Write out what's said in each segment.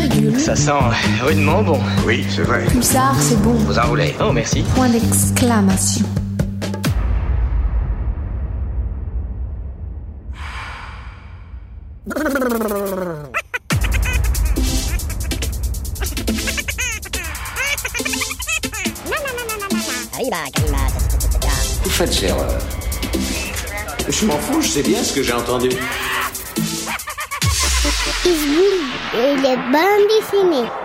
Virgule. Ça sent rudement bon. Oui, c'est vrai. Pulsar, c'est bon. Vous enroulez. Oh, merci. Point d'exclamation. Vous faites erreur. Je m'en fous, je sais bien ce que j'ai entendu. Isboul et les bandes dessinées.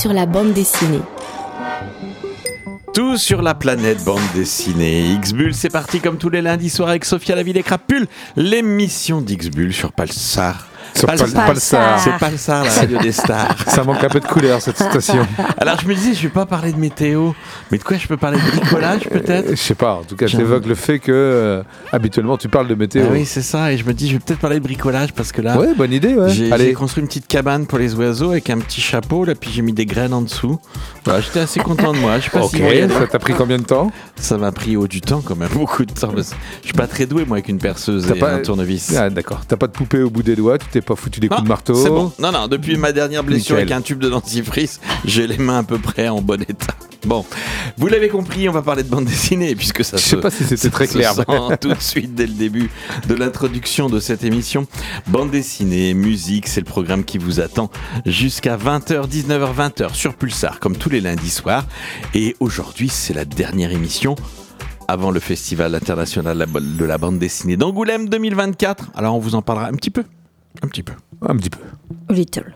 Sur la bande dessinée. Tout sur la planète bande dessinée. X-Bull, c'est parti comme tous les lundis soirs avec Sophia la vie des crapules. L'émission d'X-Bull sur Pulsar. Pal- Palsar. C'est Pulsar, la radio des stars. Ça manque un peu de couleur cette station. Alors je me disais, je vais pas parler de météo, mais de quoi je peux parler de bricolage Euh, peut-être Je sais pas, en tout cas, j'évoque le fait que euh, habituellement tu parles de météo. Ah oui, c'est ça. Et je me dis, je vais peut-être parler de bricolage parce que là, ouais, bonne idée, ouais. j'ai construit une petite cabane pour les oiseaux avec un petit chapeau, là, puis j'ai mis des graines en dessous. Voilà, j'étais assez content de moi. Je sais pas si ça t'a pris combien de temps ça m'a pris au du temps quand même, beaucoup de temps. Je suis pas très doué moi avec une perceuse T'as et pas- un tournevis. Ah, D'accord, t'as pas de poupée au bout des doigts, tu t'es pas foutu des coups de marteau. C'est bon. Non, non, depuis ma dernière blessure Nickel. avec un tube de dentifrice, j'ai les mains à peu près en bon état. Bon, vous l'avez compris, on va parler de bande dessinée, puisque ça Je se- sais pas si c'était très se clair. sent tout de suite dès le début de l'introduction de cette émission. Bande dessinée, musique, c'est le programme qui vous attend jusqu'à 20h, 19h, 20h sur Pulsar, comme tous les lundis soirs. Et aujourd'hui, c'est la dernière émission avant le Festival international de la bande dessinée d'Angoulême 2024. Alors, on vous en parlera un petit peu. Un petit peu. Un petit peu. Little.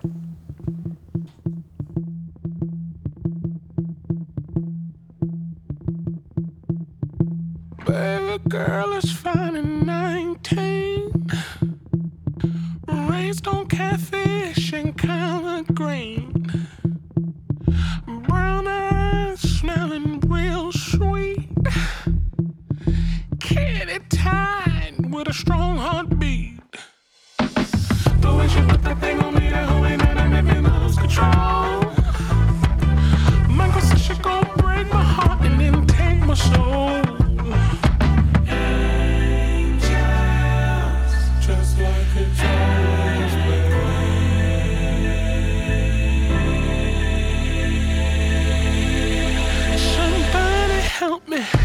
Baby girl is fine and 19. Raised on catfish and collard green. Brown eyes smelling real sweet. Kitty tied with a strong heartbeat influence that thing on me, that I me lose control. Michael said she gon' break my heart and my soul. Angels, like help me.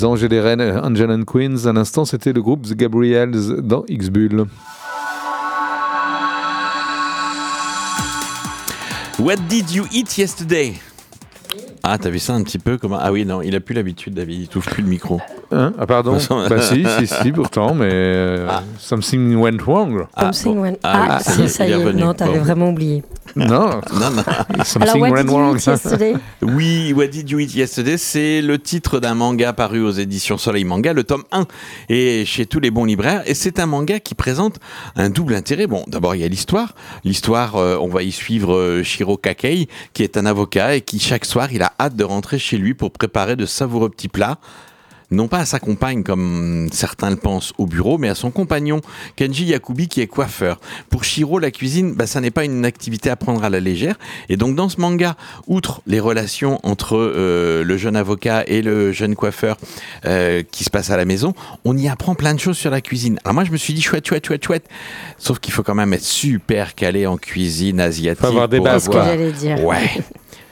Des Anges et des Reines, Angel and Queens. À l'instant, c'était le groupe The Gabriels dans X-Bull. What did you eat yesterday? Ah, t'as vu ça un petit peu comment Ah oui, non, il a plus l'habitude, David, il touche plus le micro. Hein? Ah pardon? Bah si, si, si, pourtant, mais euh, Ah. something went wrong. Ah, Something bon. went- Ah Ah, oui, ça y si, est, ça y est revenu. Non, t'avais Bon. vraiment oublié. Non, Non, non. Alors, something what went did you wrong. eat yesterday? Oui, What Did You Eat Yesterday, c'est le titre d'un manga paru aux éditions Soleil Manga, le tome 1, et chez tous les bons libraires. Et c'est un manga qui présente un double intérêt. Bon, d'abord, il y a l'histoire. L'histoire, euh, on va y suivre euh, Shiro Kakei, qui est un avocat et qui, chaque soir, il a hâte de rentrer chez lui pour préparer de savoureux petits plats. Non pas à sa compagne, comme certains le pensent au bureau, mais à son compagnon, Kenji Yakubi, qui est coiffeur. Pour Shiro, la cuisine, bah, ça n'est pas une activité à prendre à la légère. Et donc, dans ce manga, outre les relations entre euh, le jeune avocat et le jeune coiffeur euh, qui se passe à la maison, on y apprend plein de choses sur la cuisine. Alors moi, je me suis dit chouette, chouette, chouette, chouette. Sauf qu'il faut quand même être super calé en cuisine asiatique. Faut avoir des bases, C'est ce que avoir- j'allais dire. Ouais.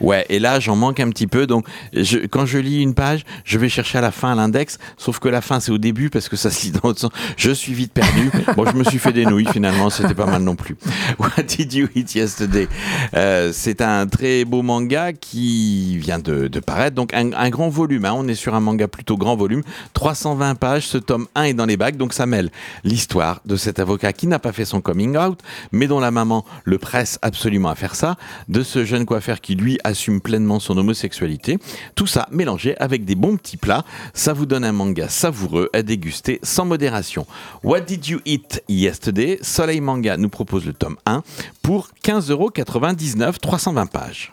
Ouais, et là j'en manque un petit peu, donc je, quand je lis une page, je vais chercher à la fin l'index, sauf que la fin c'est au début parce que ça se lit dans l'autre sens. Je suis vite perdu. Bon, je me suis fait des nouilles finalement, c'était pas mal non plus. What did you eat yesterday? Euh, C'est un très beau manga qui vient de, de paraître, donc un, un grand volume. hein. On est sur un manga plutôt grand volume, 320 pages. Ce tome 1 est dans les bacs, donc ça mêle l'histoire de cet avocat qui n'a pas fait son coming out, mais dont la maman le presse absolument à faire ça, de ce jeune coiffeur qui lui assume pleinement son homosexualité. Tout ça mélangé avec des bons petits plats, ça vous donne un manga savoureux à déguster sans modération. What did you eat yesterday? Soleil Manga nous propose le tome 1 pour 15,99€, 320 pages.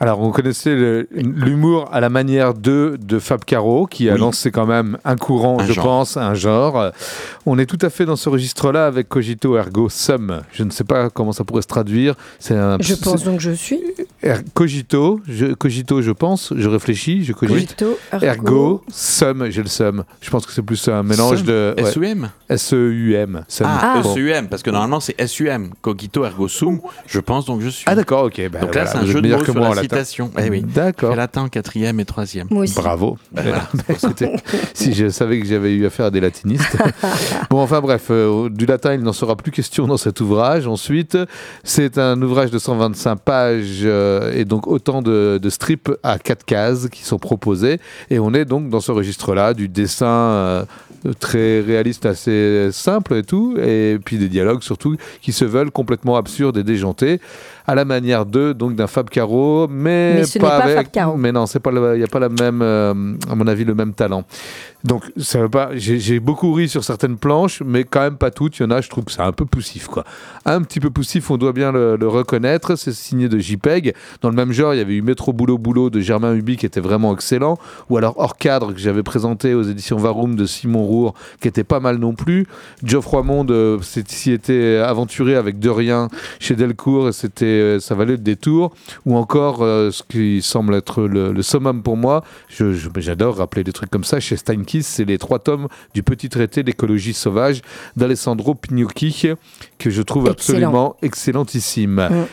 Alors, on connaissait le- l'humour à la manière de, de Fab Caro, qui a Oui. lancé quand même un courant, Un je genre. pense, un genre. Euh, On est tout à fait dans ce registre-là avec Cogito Ergo Sum. Je ne sais pas comment ça pourrait se traduire. C'est un Je pense donc je suis. Er- Cogito, je, cogito, je pense, je réfléchis, je cogite. Cogito, Ergo, Sum, j'ai le Sum. Je pense que c'est plus un mélange Sum. de ouais, SUM S-E-U-M. Sum. Ah, Ah. Bon. SUM, parce que normalement c'est SUM, Cogito Ergo Sum, je pense donc je suis. Ah, d'accord, ok. bah donc là voilà, c'est un jeu de mots sur la latin. citation. Eh oui. D'accord. Latin quatrième et troisième. Moi aussi. Bravo. Ben voilà. Si je savais que j'avais eu affaire à des latinistes. bon, enfin bref, euh, du latin, il n'en sera plus question dans cet ouvrage. Ensuite, c'est un ouvrage de 125 pages euh, et donc autant de, de strips à quatre cases qui sont proposés. Et on est donc dans ce registre-là du dessin euh, très réaliste, assez simple et tout, et puis des dialogues surtout qui se veulent complètement absurdes et déjantés à la manière de donc d'un Fab Caro, mais, Mais ce n'est pas avec, Fab Caro. mais non, c'est pas il n'y a pas la même, euh, à mon avis, le même talent. Donc, ça veut pas. J'ai beaucoup ri sur certaines planches, mais quand même pas toutes. Il y en a, je trouve que c'est un peu poussif, quoi. Un petit peu poussif, on doit bien le, le reconnaître. C'est signé de JPEG. Dans le même genre, il y avait eu Métro Boulot Boulot de Germain Huby qui était vraiment excellent, ou alors Hors Cadre que j'avais présenté aux éditions Varum de Simon Roure qui était pas mal non plus. Geoffroy Monde euh, s'y était aventuré avec De Rien chez Delcourt et c'était euh, ça valait le détour. Ou encore euh, ce qui semble être le, le summum pour moi, j'adore rappeler des trucs comme ça chez Steinkiss, c'est les trois tomes du petit traité d'écologie sauvage d'Alessandro Pignocchi que je trouve Excellent. absolument excellentissime. Mm.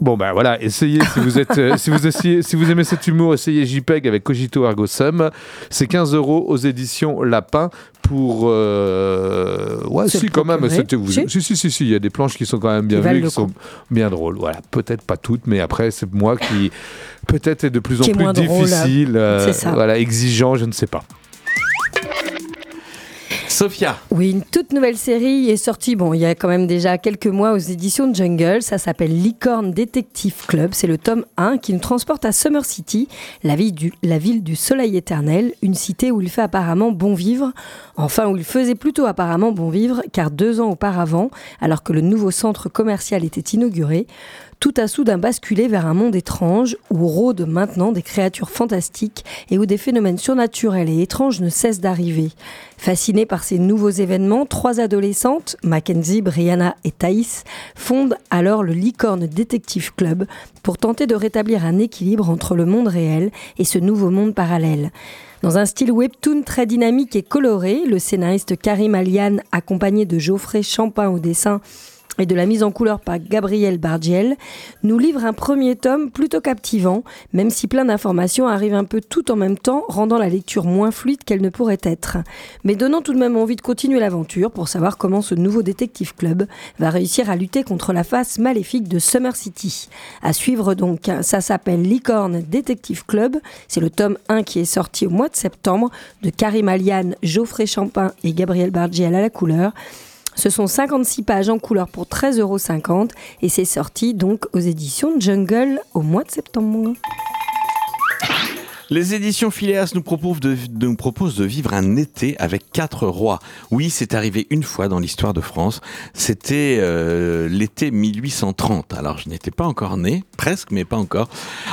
Bon ben voilà, essayez si vous êtes euh, si vous essayez, si vous aimez cet humour, essayez JPEG avec Cogito Ergo Sum. C'est 15 euros aux éditions Lapin pour euh, ouais si quand même c'était vous Si. si si il y a des planches qui sont quand même bien vues qui sont bien drôles. Voilà peut-être pas toutes mais après c'est moi qui peut-être est de plus en plus difficile euh, voilà exigeant je ne sais pas Sophia, Oui, une toute nouvelle série est sortie, bon, il y a quand même déjà quelques mois aux éditions Jungle. Ça s'appelle Licorne Detective Club. C'est le tome 1 qui nous transporte à Summer City, la ville, du, la ville du soleil éternel, une cité où il fait apparemment bon vivre. Enfin, où il faisait plutôt apparemment bon vivre, car deux ans auparavant, alors que le nouveau centre commercial était inauguré, tout a soudain basculé vers un monde étrange où rôdent maintenant des créatures fantastiques et où des phénomènes surnaturels et étranges ne cessent d'arriver. Fascinés par ces nouveaux événements, trois adolescentes, Mackenzie, Brianna et Thaïs, fondent alors le Licorne Detective Club pour tenter de rétablir un équilibre entre le monde réel et ce nouveau monde parallèle. Dans un style webtoon très dynamique et coloré, le scénariste Karim Alian, accompagné de Geoffrey Champin au dessin, et de la mise en couleur par Gabriel Bargiel, nous livre un premier tome plutôt captivant, même si plein d'informations arrivent un peu tout en même temps, rendant la lecture moins fluide qu'elle ne pourrait être. Mais donnant tout de même envie de continuer l'aventure pour savoir comment ce nouveau Détective Club va réussir à lutter contre la face maléfique de Summer City. À suivre donc, ça s'appelle Licorne Détective Club, c'est le tome 1 qui est sorti au mois de septembre de Karim Aliane, Geoffrey Champin et Gabriel Bargiel à la couleur. Ce sont 56 pages en couleur pour 13,50 euros et c'est sorti donc aux éditions Jungle au mois de septembre. Les éditions Phileas nous proposent, de, vivre un été avec quatre rois. Oui, c'est arrivé une fois dans l'histoire de France. C'était euh, l'été 1830. Alors, je n'étais pas encore né, presque, mais pas encore.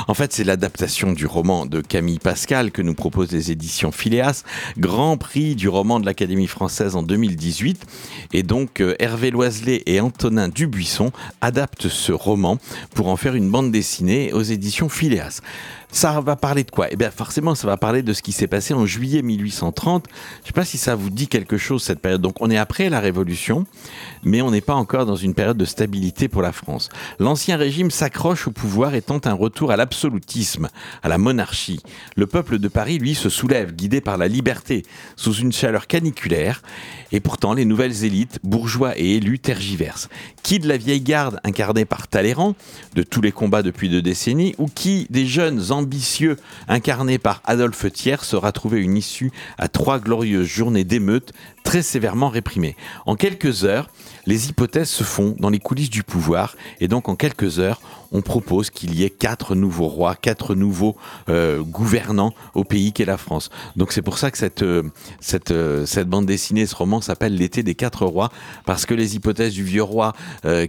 En fait, c'est l'adaptation du roman de Camille Pascal que nous proposent les éditions Phileas, grand prix du roman de l'Académie française en 2018. Et donc, euh, Hervé Loiselet et Antonin Dubuisson adaptent ce roman pour en faire une bande dessinée aux éditions Phileas. Ça va parler de quoi? Eh bien, forcément, ça va parler de ce qui s'est passé en juillet 1830. Je ne sais pas si ça vous dit quelque chose, cette période. Donc, on est après la Révolution, mais on n'est pas encore dans une période de stabilité pour la France. L'ancien régime s'accroche au pouvoir et tente un retour à l'absolutisme, à la monarchie. Le peuple de Paris, lui, se soulève, guidé par la liberté, sous une chaleur caniculaire. Et pourtant, les nouvelles élites, bourgeois et élus, tergiversent. Qui de la vieille garde incarnée par Talleyrand, de tous les combats depuis deux décennies, ou qui des jeunes ambitieux incarnés par Adolphe Thiers sera trouvé une issue à trois glorieuses journées d'émeutes très sévèrement réprimées. En quelques heures, les hypothèses se font dans les coulisses du pouvoir et donc en quelques heures, on propose qu'il y ait quatre nouveaux rois, quatre nouveaux euh, gouvernants au pays qu'est la France. Donc c'est pour ça que cette, euh, cette, euh, cette bande dessinée, ce roman s'appelle L'été des quatre rois, parce que les hypothèses du vieux roi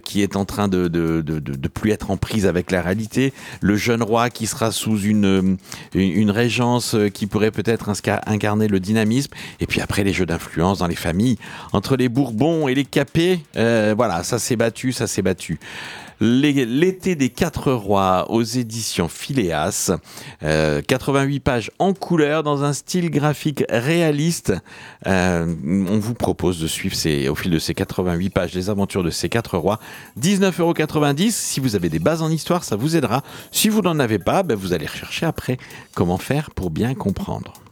qui est en train de, de, de, de, plus être en prise avec la réalité, le jeune roi qui sera sous une, une, régence qui pourrait peut-être incarner le dynamisme, et puis après les jeux d'influence dans les familles, entre les Bourbons et les Capets, euh, voilà, ça s'est battu, ça s'est battu. L'été des quatre rois aux éditions Phileas, euh, 88 pages en couleur dans un style graphique réaliste. Euh, on vous propose de suivre au fil de ces 88 pages les aventures de ces quatre rois. 19,90€. Si vous avez des bases en histoire, ça vous aidera. Si vous n'en avez pas, ben, vous allez rechercher après comment faire pour bien comprendre.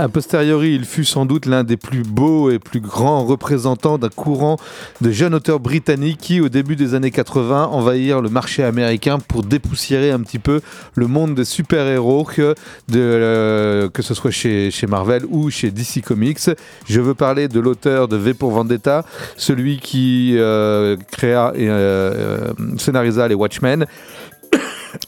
A posteriori, il fut sans doute l'un des plus beaux et plus grands représentants d'un courant de jeunes auteurs britanniques qui, au début des années 80, envahirent le marché américain pour dépoussiérer un petit peu le monde des super-héros, que, euh, que ce soit chez, chez Marvel ou chez DC Comics. Je veux parler de l'auteur de V pour Vendetta, celui qui euh, créa et euh, scénarisa les Watchmen.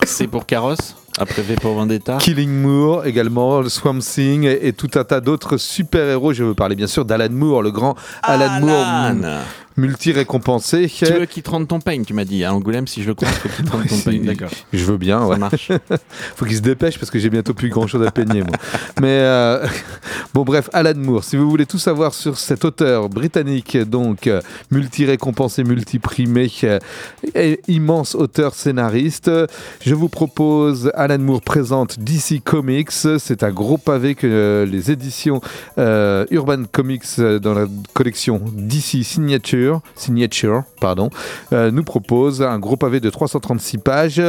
C'est pour Carrosse? Après V pour Vendetta. Killing Moore également, le Swamp Thing et, et tout un tas d'autres super-héros. Je veux parler bien sûr d'Alan Moore, le grand Alan, Moore, multi-récompensé. Tu veux qu'il te rende ton peigne, tu m'as dit. À Angoulême, si je le il faut qu'il te rende ton peigne. D'accord. Je veux bien, Ça marche. faut qu'il se dépêche parce que j'ai bientôt plus grand chose à peigner, moi. Mais euh, bon, bref, Alan Moore. Si vous voulez tout savoir sur cet auteur britannique, donc euh, multi-récompensé, multi-primé, euh, et immense auteur scénariste, je vous propose Alan Moore présente DC Comics. C'est un gros pavé que les éditions euh, Urban Comics dans la collection DC Signature, Signature pardon, euh, nous propose un gros pavé de 336 pages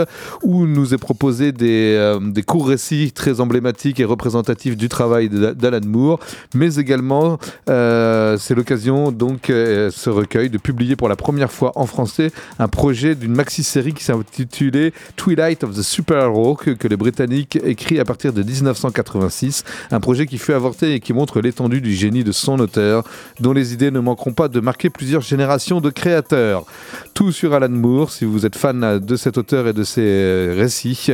où nous est proposé des, euh, des courts récits très emblématiques et représentatifs du travail d'Alan Moore, mais également euh, c'est l'occasion donc ce recueil de publier pour la première fois en français un projet d'une maxi-série qui s'intitulait Twilight of the Superhero que, que les Britanniques écrit à partir de 1986, un projet qui fut avorté et qui montre l'étendue du génie de son auteur, dont les idées ne manqueront pas de marquer plusieurs générations de créateurs. Tout sur Alan Moore, si vous êtes fan de cet auteur et de ses euh, récits.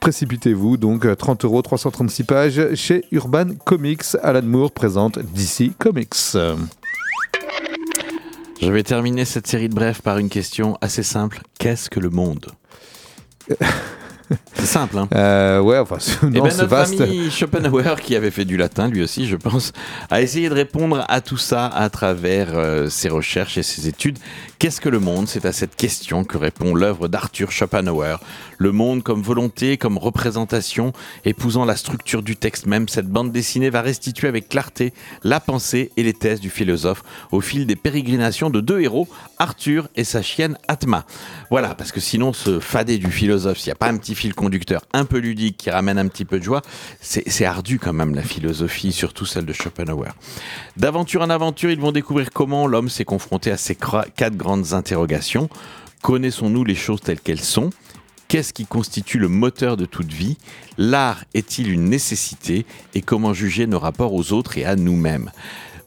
Précipitez-vous, donc euh, 30 euros, 336 pages chez Urban Comics. Alan Moore présente DC Comics. Je vais terminer cette série de brefs par une question assez simple. Qu'est-ce que le monde? C'est simple, hein. Euh, ouais, enfin, c'est- Eh non, ben, notre vaste. ami Schopenhauer, qui avait fait du latin lui aussi, je pense, a essayé de répondre à tout ça à travers euh, ses recherches et ses études. Qu'est-ce que le monde? C'est à cette question que répond l'œuvre d'Arthur Schopenhauer. Le monde comme volonté, comme représentation, épousant la structure du texte même, cette bande dessinée va restituer avec clarté la pensée et les thèses du philosophe au fil des pérégrinations de deux héros, Arthur et sa chienne Atma. Voilà, parce que sinon, ce fadé du philosophe, s'il n'y a pas un petit fil conducteur un peu ludique qui ramène un petit peu de joie, c'est ardu quand même la philosophie, surtout celle de Schopenhauer. D'aventure en aventure, ils vont découvrir comment l'homme s'est confronté à ces quatre grandes interrogations. Connaissons-nous les choses telles qu'elles sont? Qu'est-ce qui constitue le moteur de toute vie? L'art est-il une nécessité? Et comment juger nos rapports aux autres et à nous-mêmes?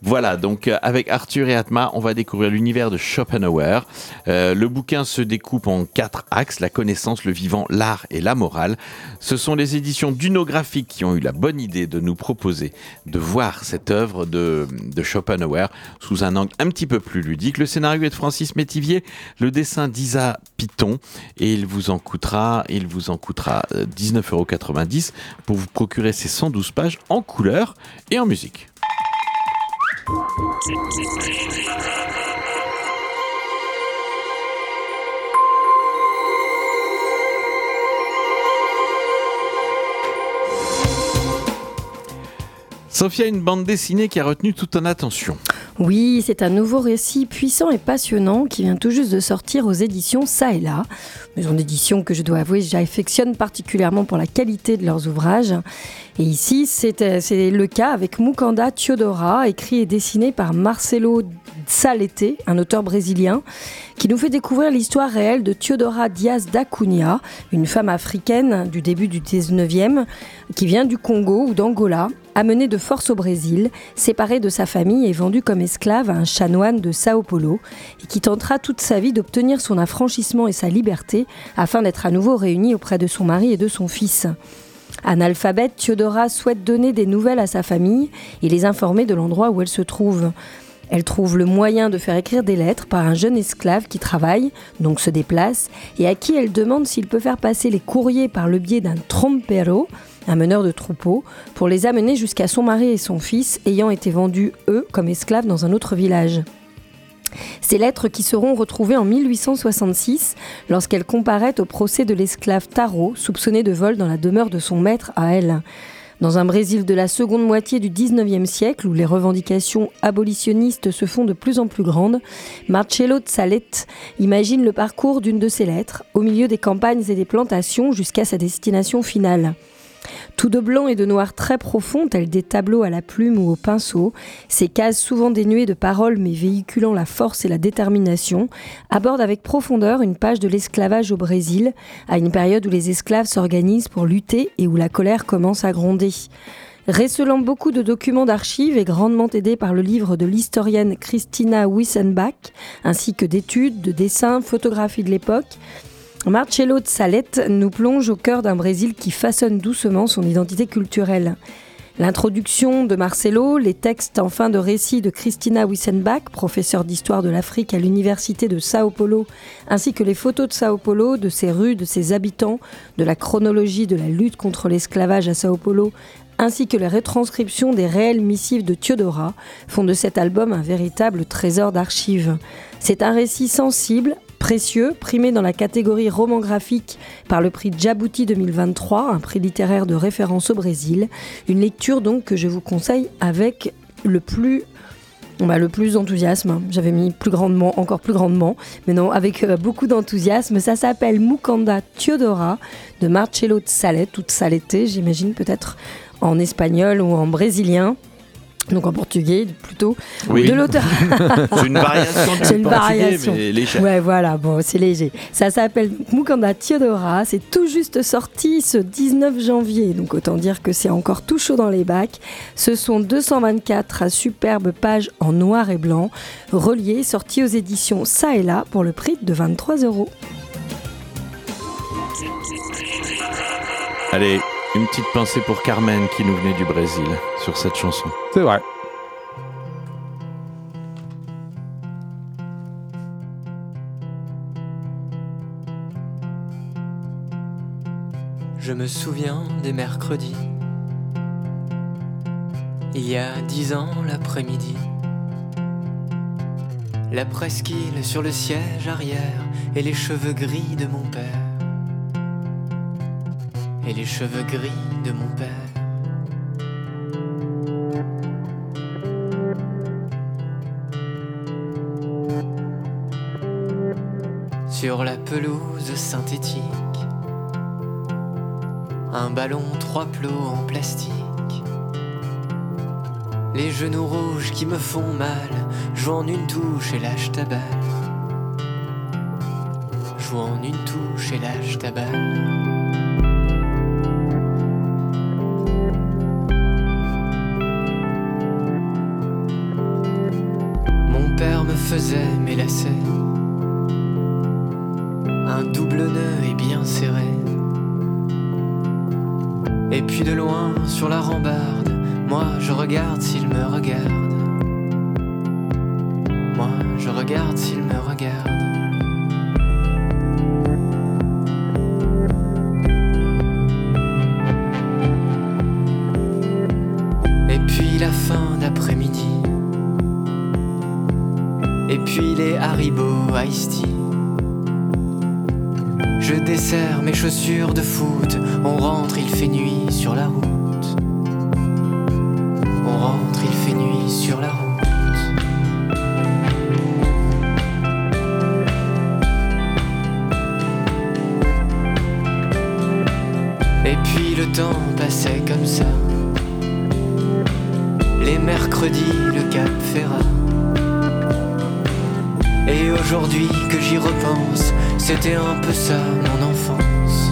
Voilà, donc euh, avec Arthur et Atma, on va découvrir l'univers de Schopenhauer. Euh, le bouquin se découpe en quatre axes, la connaissance, le vivant, l'art et la morale. Ce sont les éditions Dunographiques qui ont eu la bonne idée de nous proposer de voir cette œuvre de, Schopenhauer sous un angle un petit peu plus ludique. Le scénario est de Francis Métivier, le dessin d'Isa Piton et il vous en coûtera, il vous en coûtera euh, 19,90€ pour vous procurer ces 112 pages en couleur et en musique. Sophia, une bande dessinée qui a retenu toute ton attention. Oui, c'est un nouveau récit puissant et passionnant qui vient tout juste de sortir aux éditions Ça et là. Maison d'édition que je dois avouer, j'affectionne particulièrement pour la qualité de leurs ouvrages. Et ici, c'est euh, le cas avec Mukanda Teodora, écrit et dessiné par Marcelo Salete, un auteur brésilien, qui nous fait découvrir l'histoire réelle de Teodora Diaz da Cunha, une femme africaine du début du 19e, qui vient du Congo ou d'Angola, amenée de force au Brésil, séparée de sa famille et vendue comme esclave à un chanoine de Sao Paulo, et qui tentera toute sa vie d'obtenir son affranchissement et sa liberté afin d'être à nouveau réunie auprès de son mari et de son fils. Analphabète, Theodora souhaite donner des nouvelles à sa famille et les informer de l'endroit où elle se trouve. Elle trouve le moyen de faire écrire des lettres par un jeune esclave qui travaille, donc se déplace, et à qui elle demande s'il peut faire passer les courriers par le biais d'un trompero, un meneur de troupeau, pour les amener jusqu'à son mari et son fils, ayant été vendus, eux, comme esclaves dans un autre village. Ces lettres qui seront retrouvées en 1866 lorsqu'elle comparaît au procès de l'esclave Taro, soupçonné de vol dans la demeure de son maître à elle. Dans un Brésil de la seconde moitié du 19e siècle, où les revendications abolitionnistes se font de plus en plus grandes, Marcello Salette imagine le parcours d'une de ces lettres, au milieu des campagnes et des plantations jusqu'à sa destination finale. Tout de blanc et de noir très profond, tels des tableaux à la plume ou au pinceau, ces cases souvent dénuées de paroles mais véhiculant la force et la détermination, abordent avec profondeur une page de l'esclavage au Brésil, à une période où les esclaves s'organisent pour lutter et où la colère commence à gronder. Récelant beaucoup de documents d'archives et grandement aidé par le livre de l'historienne Christina Wissenbach, ainsi que d'études, de dessins, photographies de l'époque, Marcello de Salette nous plonge au cœur d'un Brésil qui façonne doucement son identité culturelle. L'introduction de Marcelo, les textes en fin de récit de Christina Wissenbach, professeure d'histoire de l'Afrique à l'université de Sao Paulo, ainsi que les photos de Sao Paulo, de ses rues, de ses habitants, de la chronologie de la lutte contre l'esclavage à Sao Paulo, ainsi que les retranscriptions des réelles missives de Theodora, font de cet album un véritable trésor d'archives. C'est un récit sensible, précieux, primé dans la catégorie roman graphique par le prix Djabouti 2023, un prix littéraire de référence au Brésil. Une lecture donc que je vous conseille avec le plus bah, le plus d'enthousiasme. J'avais mis plus grandement, encore plus grandement, mais non, avec euh, beaucoup d'enthousiasme. Ça s'appelle Mukanda Theodora de Marcello ou de Salete, j'imagine peut-être en espagnol ou en brésilien. Donc en portugais plutôt. Oui. De l'auteur. C'est une variation C'est une variation. mais légère. Ouais, voilà, bon, c'est léger. Ça s'appelle Mukanda Theodora. C'est tout juste sorti ce 19 janvier. Donc, autant dire que c'est encore tout chaud dans les bacs. Ce sont 224 superbes pages en noir et blanc, reliées, sorties aux éditions Ça et là pour le prix de 23 euros. Allez, une petite pensée pour Carmen qui nous venait du Brésil sur cette chanson. C'est vrai. je me souviens des mercredis. Il y a dix ans l'après-midi. La presqu'île sur le siège arrière et les cheveux gris de mon père. Et les cheveux gris de mon père. Sur la pelouse synthétique, un ballon trois plots en plastique. Les genoux rouges qui me font mal, joue en une touche et lâche ta balle. Joue en une touche et lâche ta balle. Faisait mes lacets, un double nœud et bien serré. Et puis de loin sur la rambarde, moi je regarde s'il me regarde. Moi je regarde s'il me regarde. Je desserre mes chaussures de foot. On rentre, il fait nuit sur la route. On rentre, il fait nuit sur la route. Et puis le temps passait comme ça. Les mercredis, le Cap Ferrat. Aujourd'hui que j'y repense, c'était un peu ça mon enfance.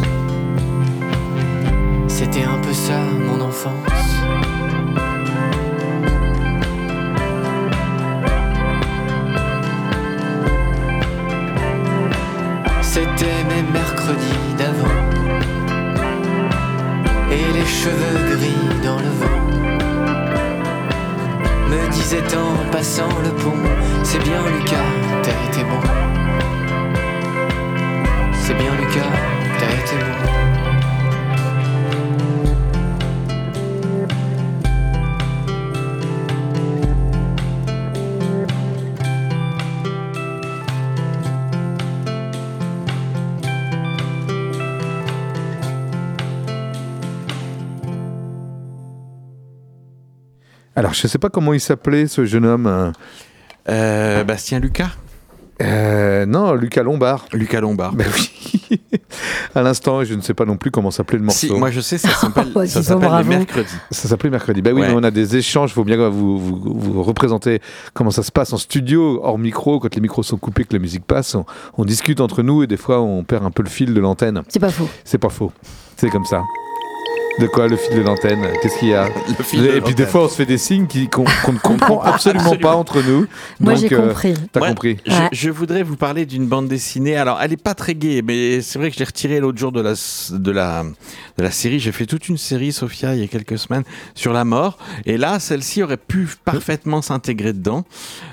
C'était un peu ça mon enfance. C'était mes mercredis d'avant. Et les cheveux gris disait en passant le pont, c'est bien Lucas, t'as été bon. C'est bien Lucas, t'as été bon. Alors, je ne sais pas comment il s'appelait ce jeune homme. hein. Euh, Bastien Lucas? Euh, non, Lucas Lombard. Lucas Lombard. Ben oui. à l'instant, je ne sais pas non plus comment s'appelait le morceau. Si, moi je sais, ça s'appelle Oh, les mercredis. Ça s'appelait mercredi. Ben oui, Ouais. mais on a des échanges. Il faut bien vous, vous, vous représenter comment ça se passe en studio, hors micro, quand les micros sont coupés, que la musique passe. On, on discute entre nous et des fois on perd un peu le fil de l'antenne. C'est pas faux. C'est pas faux. C'est comme ça. De quoi le fil de l'antenne Qu'est-ce qu'il y a Le fil de Et puis des fois on se fait des signes qui- qu'on ne comprend comprend absolument, absolument. pas entre nous. Moi, Donc, j'ai euh, compris. T'as Ouais. compris Je, voudrais vous parler d'une bande dessinée. Alors, elle est pas très gaie, mais c'est vrai que je l'ai retirée l'autre jour de la, de la, de la série. J'ai fait toute une série, Sophia, il y a quelques semaines, sur la mort. Et là, celle-ci aurait pu parfaitement s'intégrer dedans.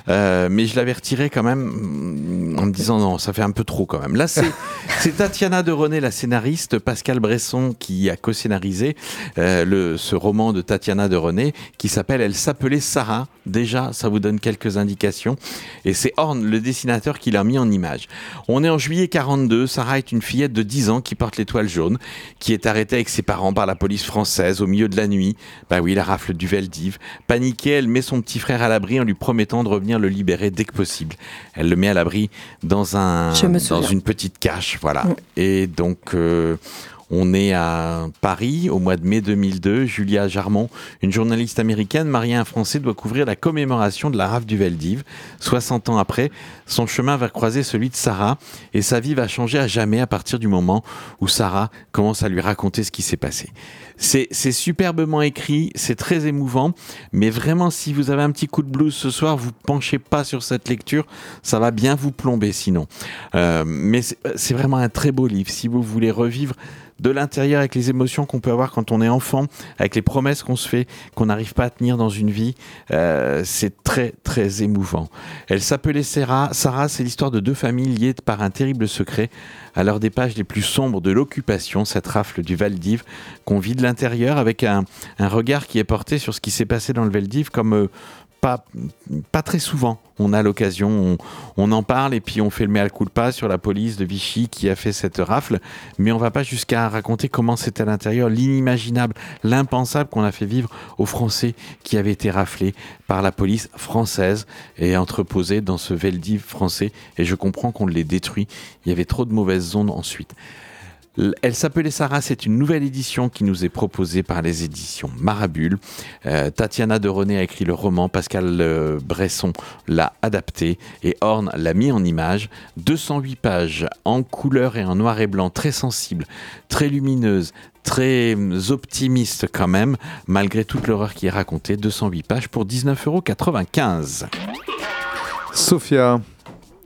Euh, mais je l'avais retirée quand même mm, en me disant non, ça fait un peu trop quand même. Là, c'est c'est Tatiana de René, la scénariste, Pascal Bresson qui a co-scénarisé euh, le, ce roman de Tatiana de René qui s'appelle Elle s'appelait Sarah. Déjà, ça vous donne quelques indications. Et c'est Horn, le dessinateur, qui l'a mis en image. On est en juillet 42. Sarah est une fillette de 10 ans qui porte l'étoile jaune, qui est arrêtée avec ses parents par la police française au milieu de la nuit. Bah oui, la rafle du Veldiv. Paniquée, elle met son petit frère à l'abri en lui promettant de revenir le libérer dès que possible. Elle le met à l'abri dans un, dans une petite cache, voilà. Mm. Et donc. euh, on est à Paris au mois de mai 2002. Julia Jarmon, une journaliste américaine mariée à un Français, doit couvrir la commémoration de la rafle du Veldiv. 60 ans après, son chemin va croiser celui de Sarah et sa vie va changer à jamais à partir du moment où Sarah commence à lui raconter ce qui s'est passé. C'est superbement écrit, c'est très émouvant, mais vraiment, si vous avez un petit coup de blues ce soir, vous penchez pas sur cette lecture, ça va bien vous plomber sinon. Euh, mais c'est vraiment un très beau livre. Si vous voulez revivre de l'intérieur avec les émotions qu'on peut avoir quand on est enfant, avec les promesses qu'on se fait, qu'on n'arrive pas à tenir dans une vie. Euh, c'est très, très émouvant. Elle s'appelait Sarah. Sarah, c'est l'histoire de deux familles liées par un terrible secret. À l'heure des pages les plus sombres de l'occupation, cette rafle du Valdiv qu'on vit de l'intérieur avec un, un regard qui est porté sur ce qui s'est passé dans le Valdiv comme euh, pas, très souvent. On a l'occasion, on, on en parle et puis on fait le mea culpa sur la police de Vichy qui a fait cette rafle, mais on va pas jusqu'à raconter comment c'était à l'intérieur, l'inimaginable, l'impensable qu'on a fait vivre aux Français qui avaient été raflés par la police française et entreposés dans ce Veldiv français. Et je comprends qu'on les détruit. Il y avait trop de mauvaises ondes ensuite. Elle s'appelait Sarah, c'est une nouvelle édition qui nous est proposée par les éditions Marabule. Euh, Tatiana de René a écrit le roman, Pascal euh, Bresson l'a adapté et Horn l'a mis en image. 208 pages en couleur et en noir et blanc, très sensible, très lumineuse, très euh, optimiste quand même, malgré toute l'horreur qui est racontée. 208 pages pour 19,95 Sophia.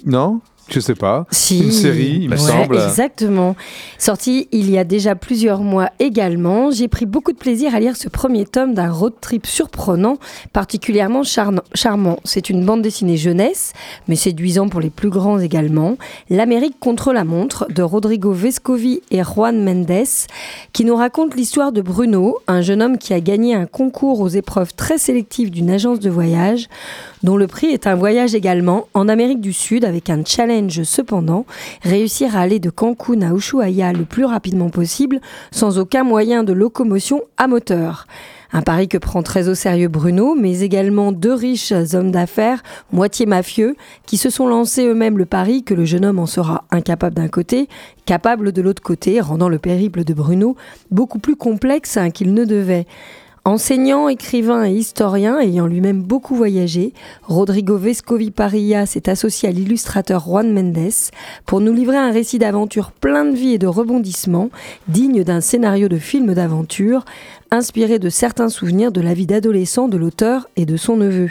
Non? Je sais pas. Si. Une série, il me Ouais, semble. Exactement. Sorti il y a déjà plusieurs mois également, j'ai pris beaucoup de plaisir à lire ce premier tome d'un road trip surprenant, particulièrement charmant. C'est une bande dessinée jeunesse, mais séduisant pour les plus grands également. L'Amérique contre la montre de Rodrigo Vescovi et Juan Mendes, qui nous raconte l'histoire de Bruno, un jeune homme qui a gagné un concours aux épreuves très sélectives d'une agence de voyage dont le prix est un voyage également en Amérique du Sud avec un challenge cependant, réussir à aller de Cancun à Ushuaia le plus rapidement possible sans aucun moyen de locomotion à moteur. Un pari que prend très au sérieux Bruno, mais également deux riches hommes d'affaires, moitié mafieux, qui se sont lancés eux-mêmes le pari que le jeune homme en sera incapable d'un côté, capable de l'autre côté, rendant le périple de Bruno beaucoup plus complexe hein, qu'il ne devait. Enseignant, écrivain et historien ayant lui-même beaucoup voyagé, Rodrigo Vescovi Parilla s'est associé à l'illustrateur Juan Mendes pour nous livrer un récit d'aventure plein de vie et de rebondissements, digne d'un scénario de film d'aventure, inspiré de certains souvenirs de la vie d'adolescent de l'auteur et de son neveu.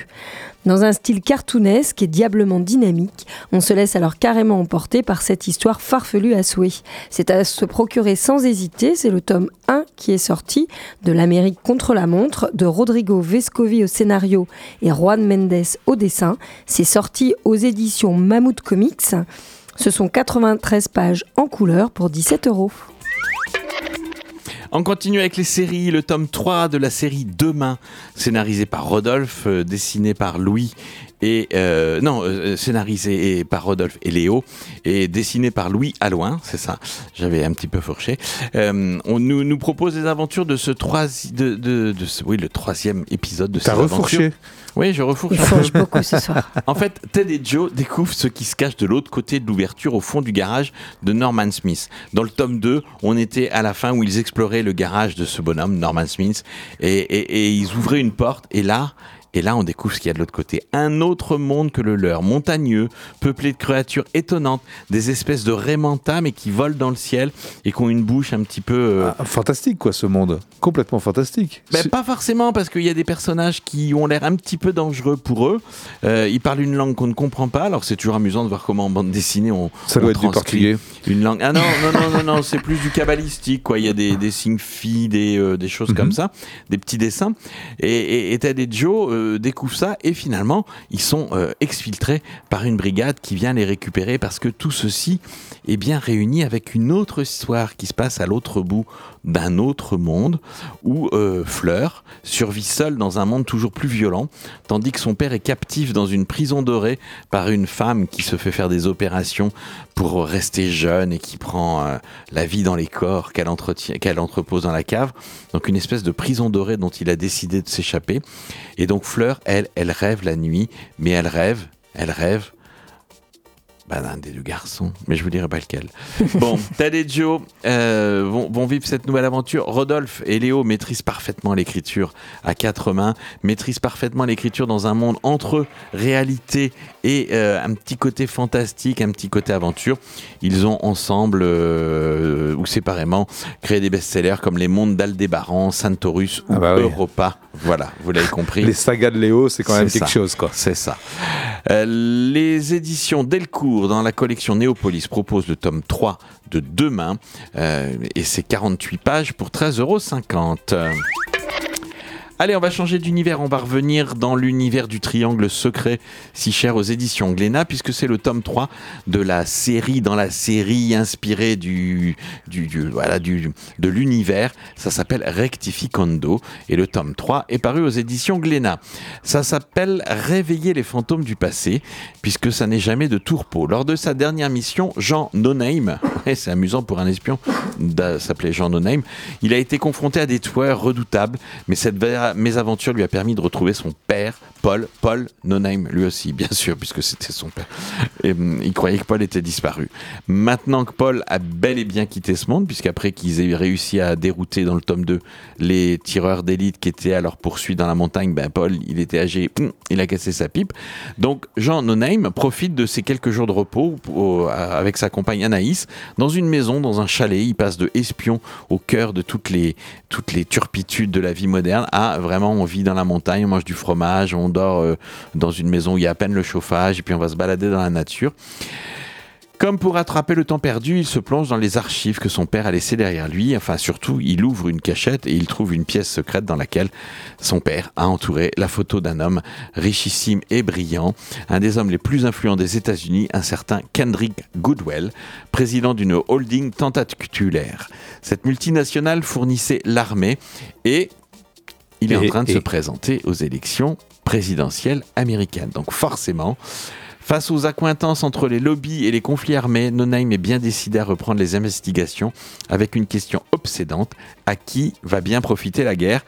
Dans un style cartoonesque et diablement dynamique, on se laisse alors carrément emporter par cette histoire farfelue à souhait. C'est à se procurer sans hésiter, c'est le tome 1 qui est sorti de l'Amérique contre la montre de Rodrigo Vescovi au scénario et Juan Mendes au dessin. C'est sorti aux éditions Mammouth Comics. Ce sont 93 pages en couleur pour 17 euros. On continue avec les séries, le tome 3 de la série Demain, scénarisé par Rodolphe, euh, dessiné par Louis et euh, non euh, scénarisé et- par Rodolphe et Léo et dessiné par Louis Alloin, c'est ça. J'avais un petit peu fourché. Euh, on nous, nous propose des aventures de ce troisi- de, de, de ce, oui le troisième épisode de T'as ces aventures. refourché? Oui, je refourche. Il beaucoup ce soir. En fait, Ted et Joe découvrent ce qui se cache de l'autre côté de l'ouverture au fond du garage de Norman Smith. Dans le tome 2, on était à la fin où ils exploraient le garage de ce bonhomme, Norman Smith, et, et- et ils ouvraient une porte, et là... Et là, on découvre ce qu'il y a de l'autre côté. Un autre monde que le leur, montagneux, peuplé de créatures étonnantes, des espèces de rémanta, mais qui volent dans le ciel et qui ont une bouche un petit peu... euh, Ah, Fantastique, quoi, ce monde. Complètement fantastique. ben, pas forcément, parce qu'il y a des personnages qui ont l'air un petit peu dangereux pour eux. Euh, ils parlent une langue qu'on ne comprend pas, alors c'est toujours amusant de voir comment en bande dessinée on, Ça doit être du portugais. une langue. Ah non, non, non, non, non, c'est plus du cabalistique, quoi. Il y a des, des signes phi, des, euh, des choses comme ça, des petits dessins. Et, Ted et Joe euh, découvrent ça, et finalement, ils sont euh, exfiltrés par une brigade qui vient les récupérer, parce que tout ceci est bien réuni avec une autre histoire qui se passe à l'autre bout d'un autre monde, où euh, Fleur survit seule dans un monde toujours plus violent, tandis que son père est captif dans une prison dorée par une femme qui se fait faire des opérations pour rester jeune et qui prend euh, la vie dans les corps qu'elle qu'elle entrepose dans la cave. Donc une espèce de prison dorée dont il a décidé de s'échapper. Et donc Fleur, elle, elle rêve la nuit, mais elle rêve, elle rêve bah, d'un des deux garçons, mais je vous dirai pas lequel. Bon, Ted et Joe euh, vont, vont vivre cette nouvelle aventure. Rodolphe et Léo maîtrisent parfaitement l'écriture à quatre mains, maîtrisent parfaitement l'écriture dans un monde entre réalité et euh, un petit côté fantastique, un petit côté aventure. Ils ont ensemble euh, ou séparément créé des best-sellers comme Les Mondes d'Aldébaran, Santorus ou Ah bah oui. Europa Voilà, vous l'avez compris. Les sagas de Léo, c'est quand même quelque ça. chose, quoi. C'est ça. Euh, les éditions Delcourt dans la collection Néopolis proposent le tome 3 de Demain euh, et c'est 48 pages pour 13,50 euros. Allez, on va changer d'univers, on va revenir dans l'univers du triangle secret si cher aux éditions Glénat puisque c'est le tome 3 de la série dans la série inspirée du, de l'univers, ça s'appelle Rectificando et le tome 3 est paru aux éditions Glénat. Ça s'appelle Réveiller les fantômes du passé puisque ça n'est jamais de tourpeau. Lors de sa dernière mission, Jean No c'est amusant pour un espion s'appeler Jean No il a été confronté à des tueurs redoutables, mais cette mésaventure lui a permis de retrouver son père, Paul, Paul No lui aussi, bien sûr, puisque c'était son père. Et, hum, il croyait que Paul était disparu. Maintenant que Paul a bel et bien quitté ce monde, puisqu'après qu'ils aient réussi à dérouter dans le tome 2 les tireurs d'élite qui étaient à leur poursuite dans la montagne, ben Paul, il était âgé, hum, il a cassé sa pipe. Donc Jean No profite de ces quelques jours de repos avec sa compagne Anaïs dans une maison, dans un chalet. Il passe de espion au cœur de toutes les, toutes les turpitudes de la vie moderne à vraiment on vit dans la montagne, on mange du fromage, on dort euh, dans une maison où il y a à peine le chauffage et puis on va se balader dans la nature. Comme pour rattraper le temps perdu, il se plonge dans les archives que son père a laissées derrière lui. Enfin, surtout, il ouvre une cachette et il trouve une pièce secrète dans laquelle son père a entouré la photo d'un homme richissime et brillant, un des hommes les plus influents des États-Unis, un certain Kendrick Goodwell, président d'une holding tentaculaire. Cette multinationale fournissait l'armée et il est en train de et- se présenter aux élections présidentielles américaines. Donc forcément, Face aux accointances entre les lobbies et les conflits armés, Nonaim est bien décidé à reprendre les investigations avec une question obsédante à qui va bien profiter la guerre?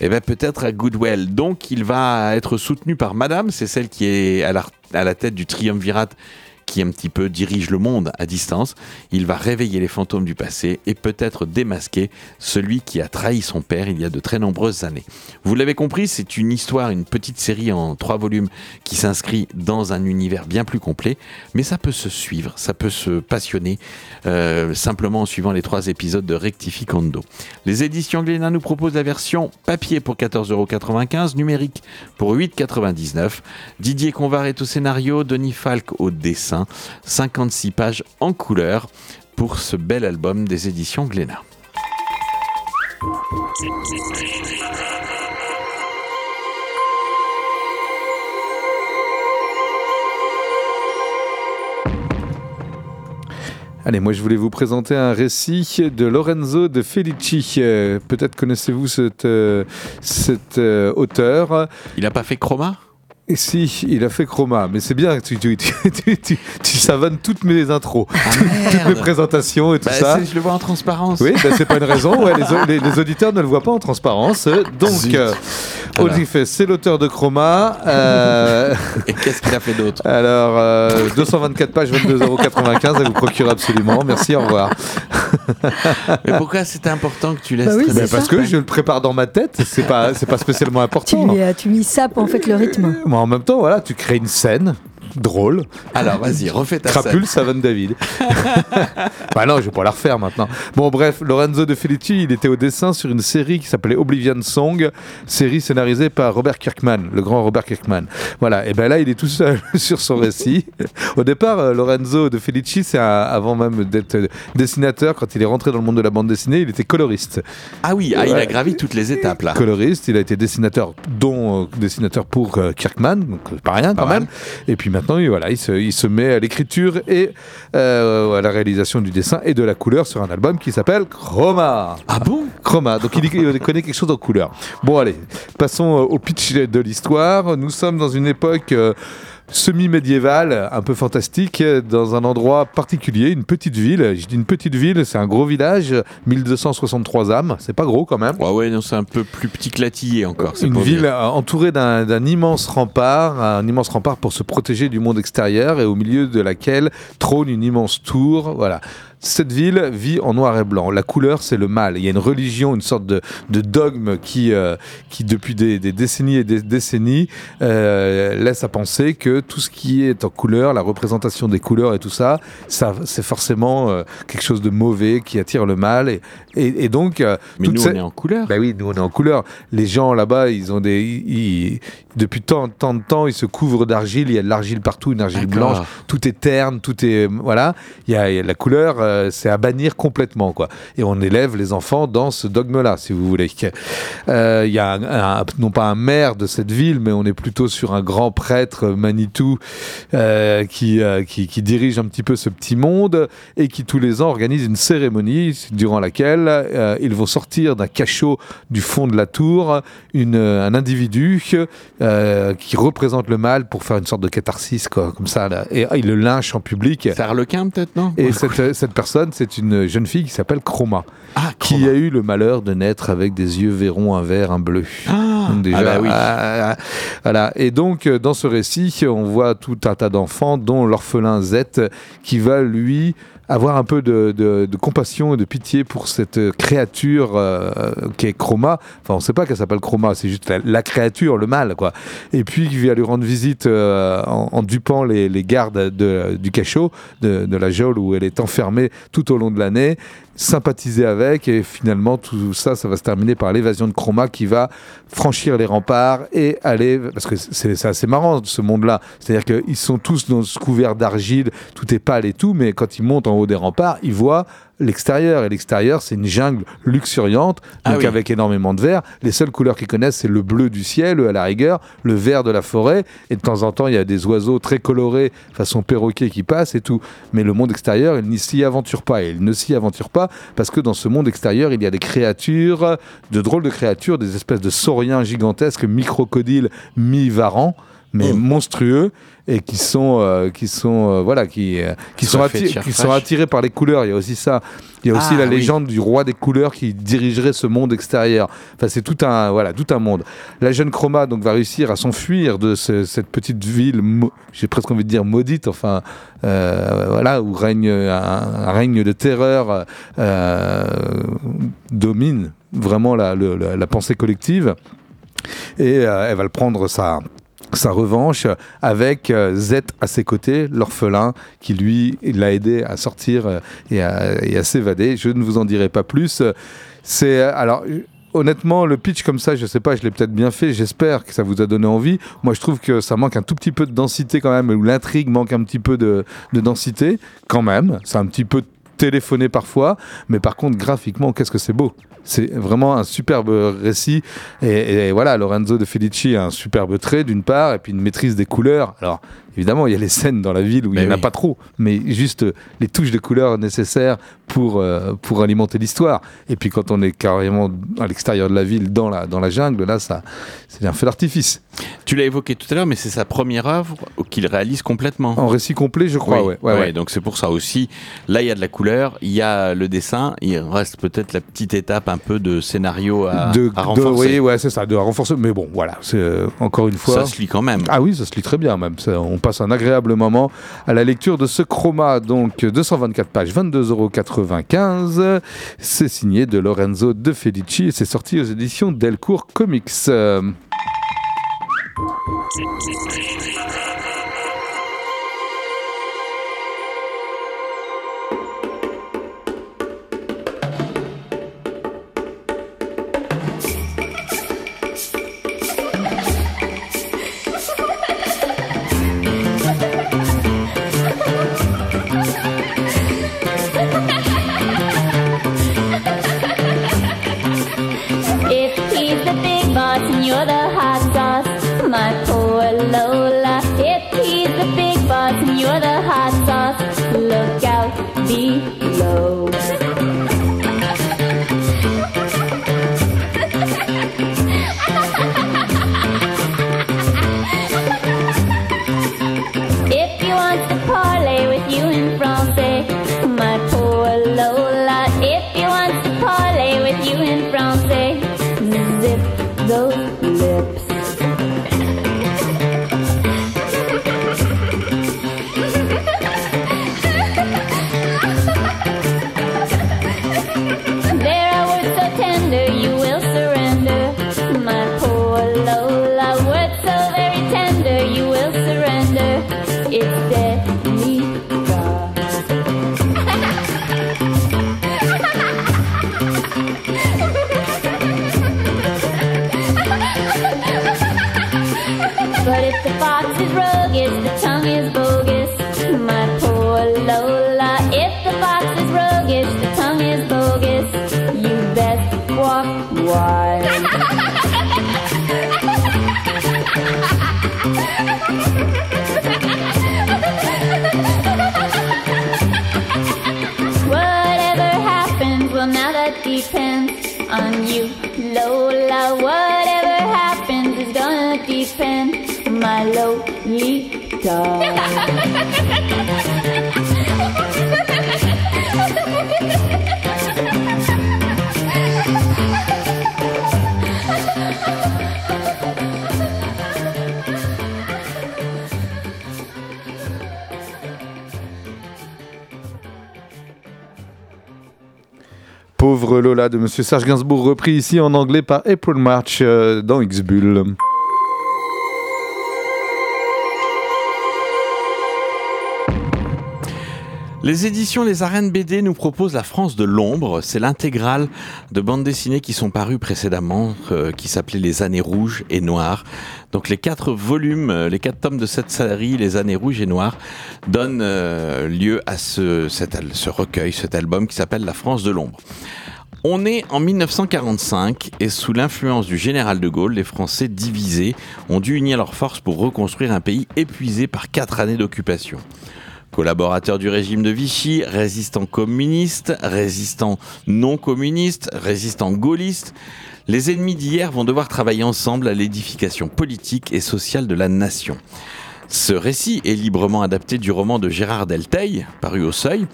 Eh bien, peut-être à Goodwell. Donc, il va être soutenu par Madame, c'est celle qui est à la, à la tête du triumvirat qui un petit peu dirige le monde à distance. Il va réveiller les fantômes du passé et peut-être démasquer celui qui a trahi son père il y a de très nombreuses années. Vous l'avez compris, c'est une histoire, une petite série en trois volumes qui s'inscrit dans un univers bien plus complet, mais ça peut se suivre, ça peut se passionner euh, simplement en suivant les trois épisodes de Rectificando. Les éditions Glénat nous proposent la version papier pour 14,95€, numérique pour 8,99€. Didier Convar est au scénario, Denis Falk au dessin, 56 pages en couleur pour ce bel album des éditions Glénat. Allez, moi je voulais vous présenter un récit de Lorenzo de Felici. Euh, Peut-être connaissez-vous cet, euh, cet euh, auteur. Il n'a pas fait Chroma? Si, il a fait Chroma, mais c'est bien, tu, tu, tu, tu, savonnes toutes mes intros, toutes mes présentations et tout Bah, ça. Je le vois en transparence. Oui, bah, c'est pas une raison. Les, au- les- les auditeurs ne le voient pas en transparence. Donc, Alors. C'est l'auteur de Chroma. Euh, Et qu'est-ce qu'il a fait d'autre alors, euh, 224 pages, 22,95€, à vous procurer absolument. Merci, au revoir. Mais pourquoi c'était important que tu laisses Bah oui, Mais parce ça. que je le prépare dans ma tête, c'est pas, c'est pas spécialement Tu important. lui as, tu lui sapes en fait le rythme. Mais en même temps, voilà, tu crées une scène drôle. Alors vas-y, refais ta scène. Crapule, Savane David. bah non, je vais pas la refaire maintenant. Bon, bref, Lorenzo De Felici, il était au dessin sur une série qui s'appelait Oblivion Song, série scénarisée par Robert Kirkman, le grand Robert Kirkman. Voilà, et ben là, il est tout seul sur son récit. Au départ, euh, Lorenzo De Felici, c'est avant même d'être dessinateur, quand il est rentré dans le monde de la bande dessinée, il était coloriste. Ah oui, ah, il a gravi toutes les étapes là. Coloriste, il a été dessinateur, dont euh, dessinateur pour euh, Kirkman, donc pas rien Pas quand mal. même. Et puis maintenant, il, voilà, il, se, il se met à l'écriture et euh, à la réalisation du dessin et de la couleur sur un album qui s'appelle Chroma. Ah bon? Chroma, donc il, il connaît quelque chose en couleur. Bon allez, passons euh, au pitch de l'histoire. Nous sommes dans une époque euh, semi-médiévale, un peu fantastique, dans un endroit particulier, une petite ville. Je dis une petite ville, c'est un gros village, 1263 âmes, c'est pas gros quand même. Ouais, ouais, non, c'est un peu plus petit que Latillé encore. Une ville entourée d'un d'un immense rempart, un immense rempart pour se protéger du monde extérieur et au milieu de laquelle trône une immense tour. Voilà. Cette ville vit en noir et blanc. La couleur, c'est le mal. Il y a une religion, une sorte de, de dogme qui, euh, qui depuis des, des décennies et des décennies, euh, laisse à penser que tout ce qui est en couleur, la représentation des couleurs et tout ça, ça c'est forcément euh, quelque chose de mauvais qui attire le mal. Et, et, et donc, Mais nous, on est en couleur. bah oui, nous on est en couleur. Les gens là-bas, ils ont des, ils- ils- depuis tant, tant de temps, ils se couvrent d'argile. Il y a de l'argile partout, une argile blanche. Tout est terne, tout est voilà. Il y a, il y a la couleur, euh, c'est à bannir complètement quoi. Et on élève les enfants dans ce dogme-là, si vous voulez. Euh, Il y a un- un- non pas un maire de cette ville, mais on est plutôt sur un grand prêtre Manitou euh, qui, qui qui dirige un petit peu ce petit monde et qui tous les ans organise une cérémonie durant laquelle ils vont sortir d'un cachot du fond de la tour une, un individu qui représente le mal pour faire une sorte de catharsis quoi, comme ça là. et ah, il le lynche en public C'est Harlequin, peut-être, non? Et cette, cette personne c'est une jeune fille qui s'appelle Chroma Ah, qui Chroma. a eu le malheur de naître avec des yeux verrons un vert un bleu Ah, donc déjà, ah bah oui. ah, ah, voilà. Et donc, euh, dans ce récit, on voit tout un tas d'enfants, dont l'orphelin Z, qui va lui avoir un peu de, compassion et de pitié pour cette créature euh, qui est Chroma. Enfin, on ne sait pas qu'elle s'appelle Chroma, c'est juste la, créature, le mal, quoi. Et puis, qui vient lui rendre visite euh, en, dupant les, gardes de- du cachot, de la geôle où elle est enfermée tout au long de l'année sympathiser avec et finalement tout ça ça va se terminer par l'évasion de Chroma qui va franchir les remparts et aller parce que c'est assez marrant ce monde là c'est à dire qu'ils sont tous dans ce couvert d'argile tout est pâle et tout mais quand ils montent en haut des remparts ils voient l'extérieur. Et l'extérieur c'est une jungle luxuriante Ah donc oui. avec énormément de vert les seules couleurs qu'ils connaissent c'est le bleu du ciel à la rigueur le vert de la forêt. Et de temps en temps il y a des oiseaux très colorés façon perroquet qui passent et tout. Mais le monde extérieur il n'y s'y aventure pas. Et il ne s'y aventure pas parce que dans ce monde extérieur il y a des créatures de drôles de créatures des espèces de sauriens gigantesques microcodiles mi-varans mais Oh. monstrueux et qui sont euh, qui sont euh, voilà qui euh, qui Ça sont qui sont attirés par les couleurs. Il y a aussi ça. Il y a aussi Ah, la oui. légende du roi des couleurs qui dirigerait ce monde extérieur. Enfin c'est tout un voilà tout un monde. La jeune Chroma donc va réussir à s'enfuir de ce- cette petite ville j'ai presque envie de dire maudite enfin voilà où règne un, un règne de terreur domine vraiment la, le- la- la pensée collective. Et euh, elle va le prendre sa sa revanche avec euh, Z à ses côtés, l'orphelin qui lui l'a aidé à sortir euh, et à, s'évader. Je ne vous en dirai pas plus. C'est euh, alors honnêtement le pitch comme ça, je sais pas, je l'ai peut-être bien fait. J'espère que ça vous a donné envie. Moi, je trouve que ça manque un tout petit peu de densité quand même, ou l'intrigue manque un petit peu de, de densité quand même. C'est un petit peu téléphoné parfois, mais par contre graphiquement, qu'est-ce que c'est beau c'est vraiment un superbe récit et, et voilà Lorenzo de Felici a un superbe trait d'une part et puis une maîtrise des couleurs alors évidemment il y a les scènes dans la ville où il n'y en a oui. pas trop mais juste les touches de couleurs nécessaires pour, euh, pour alimenter l'histoire et puis quand on est carrément à l'extérieur de la ville dans la, dans la jungle là ça c'est un feu d'artifice Tu l'as évoqué tout à l'heure, mais c'est sa première œuvre qu'il réalise complètement. en récit complet je crois Oui, ouais, ouais, ouais, ouais. donc c'est pour ça aussi. Là, il y a de la couleur, il y a le dessin, il reste peut-être la petite étape un peu de scénario à, de, à de- renforcer. oui, ouais, c'est ça, de renforcer. Mais bon, voilà, c'est euh, encore une fois. Ça se lit quand même. Ah oui, ça se lit très bien même. Ça, on passe un agréable moment à la lecture de ce chroma. Donc 224 pages, 22,95€. C'est signé de Lorenzo De Felici et c'est sorti aux éditions Delcourt Comics. Euh, the fox is rogue, the tongue is bogus. Pauvre Lola de Monsieur Serge Gainsbourg, repris ici en anglais par April March euh, dans X-Bull. Les éditions Les Arènes BD nous proposent La France de l'ombre. C'est l'intégrale de bandes dessinées qui sont parues précédemment, euh, qui s'appelaient Les années rouges et noires. Donc les quatre volumes, euh, les quatre tomes de cette série, Les années rouges et noires, donnent euh, lieu à ce, ce recueil, cet album qui s'appelle La France de l'ombre. On est en 1945 et sous l'influence du général de Gaulle, les Français divisés ont dû unir leurs forces pour reconstruire un pays épuisé par quatre années d'occupation. Collaborateurs du régime de Vichy, résistants communistes, résistants non communistes, résistants gaullistes, les ennemis d'hier vont devoir travailler ensemble à l'édification politique et sociale de la nation. Ce récit est librement adapté du roman de Gérard Delteil, paru au Seuil.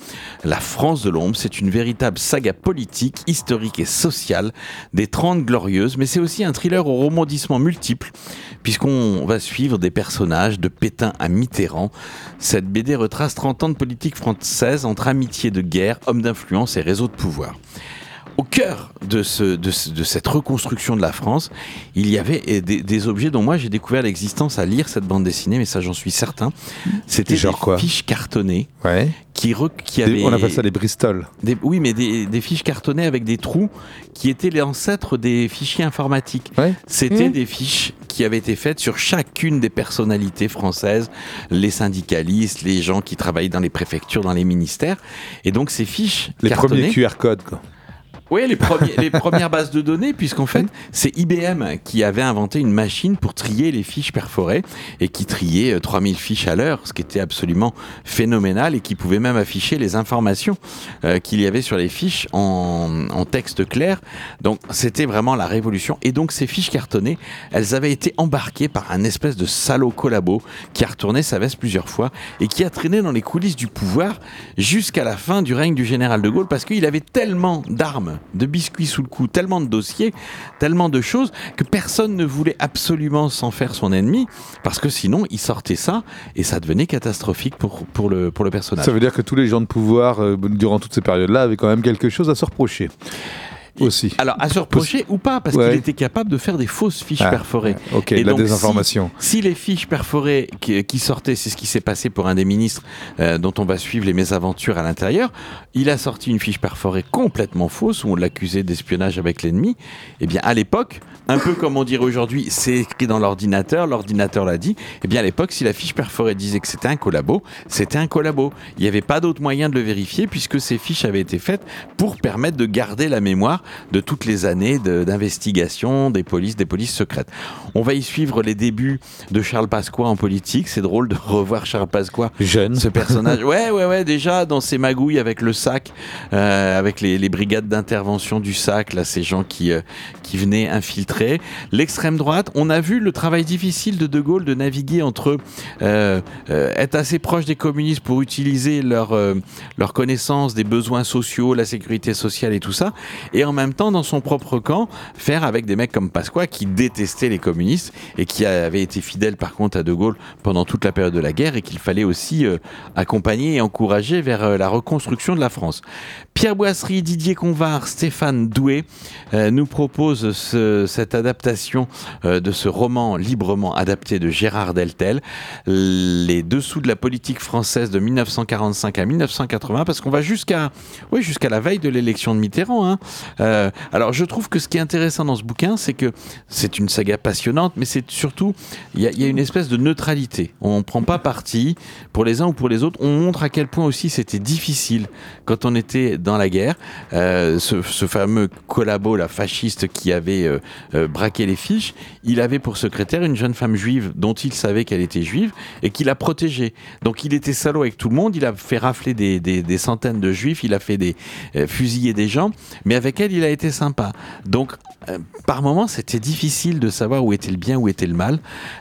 La France de l'ombre, c'est une véritable saga politique, historique et sociale des Trente Glorieuses, mais c'est aussi un thriller au rebondissements multiples, puisqu'on va suivre des personnages de Pétain à Mitterrand. Cette BD retrace 30 ans de politique française entre amitié de guerre, hommes d'influence et réseaux de pouvoir. Au cœur de, ce, de, ce- de cette reconstruction de la France, il y avait eh, des, des objets dont moi j'ai découvert l'existence à lire cette bande dessinée, mais ça j'en suis certain. C'était des Genre quoi fiches cartonnées Ouais. qui, re- qui Des- avaient... on appelle ça des Bristol. Des- oui, mais des, des fiches cartonnées avec des trous qui étaient les ancêtres des fichiers informatiques. Ouais. C'était Mmh. des fiches qui avaient été faites sur chacune des personnalités françaises, les syndicalistes, les gens qui travaillaient dans les préfectures, dans les ministères. Et donc ces fiches Les cartonnées, premiers QR codes, quoi. Oui, les, les premières bases de données, puisqu'en fait, c'est IBM qui avait inventé une machine pour trier les fiches perforées et qui triait euh, 3000 fiches à l'heure, ce qui était absolument phénoménal et qui pouvait même afficher les informations euh, qu'il y avait sur les fiches en, en texte clair. Donc, c'était vraiment la révolution. Et donc, ces fiches cartonnées, elles avaient été embarquées par un espèce de salaud collabo qui a retourné sa veste plusieurs fois et qui a traîné dans les coulisses du pouvoir jusqu'à la fin du règne du général de Gaulle parce qu'il avait tellement d'armes, de biscuits sous le cou, tellement de dossiers, tellement de choses que personne ne voulait absolument s'en faire son ennemi parce que sinon il sortait ça et ça devenait catastrophique pour, pour, le, pour le personnage. Ça veut dire que tous les gens de pouvoir, euh, durant toutes ces périodes-là, avaient quand même quelque chose à se reprocher. Aussi. Alors, à se reprocher ou pas, parce Ouais. qu'il était capable de faire des fausses fiches Ah, perforées. Ok, Et la donc, désinformation. Si, si les fiches perforées qui, qui sortaient, c'est ce qui s'est passé pour un des ministres euh, dont on va suivre les mésaventures à l'intérieur, il a sorti une fiche perforée complètement fausse où on l'accusait d'espionnage avec l'ennemi. Eh bien, à l'époque, un peu comme on dirait aujourd'hui, c'est écrit dans l'ordinateur, l'ordinateur l'a dit. Eh bien, à l'époque, si la fiche perforée disait que c'était un collabo, c'était un collabo. Il n'y avait pas d'autre moyen de le vérifier puisque ces fiches avaient été faites pour permettre de garder la mémoire de toutes les années de- d'investigation des polices, des polices secrètes. On va y suivre les débuts de Charles Pasqua en politique. C'est drôle de revoir Charles Pasqua Jeune. ce personnage. Ouais, ouais, ouais, déjà dans ses magouilles avec le sac, euh, avec les, les brigades d'intervention du sac, là, ces gens qui, euh, qui venaient infiltrer. L'extrême droite, on a vu le travail difficile de De Gaulle de naviguer entre euh, être assez proche des communistes pour utiliser leur, leur connaissance des besoins sociaux, la sécurité sociale et tout ça, et en même temps, dans son propre camp, faire avec des mecs comme Pasqua qui détestaient les communistes et qui avaient été fidèles par contre à De Gaulle pendant toute la période de la guerre et qu'il fallait aussi euh, accompagner et encourager vers euh, la reconstruction de la France. Pierre Boisserie, Didier Convar, Stéphane Doué euh, nous proposent ce- cette adaptation euh, de ce roman librement adapté de Gérard Deltel, les dessous de la politique française de 1945 à 1980, parce qu'on va jusqu'à oui, la veille de l'élection de Mitterrand. hein. Euh, alors je trouve que ce qui est intéressant dans ce bouquin, c'est que c'est une saga passionnante, mais c'est surtout, il y, y a une espèce de neutralité. On ne prend pas parti pour les uns ou pour les autres. On montre à quel point aussi c'était difficile quand on était dans la guerre. Euh, ce, fameux collabo, la fasciste qui avait euh, euh, braqué les fiches, il avait pour secrétaire une jeune femme juive dont il savait qu'elle était juive et qu'il a protégée. Donc il était salaud avec tout le monde, il a fait rafler des, des- centaines de juifs, il a fait des fusiller des gens, mais avec elle il a été sympa. Donc euh, par moments, c'était difficile de savoir où était le bien, où était le mal.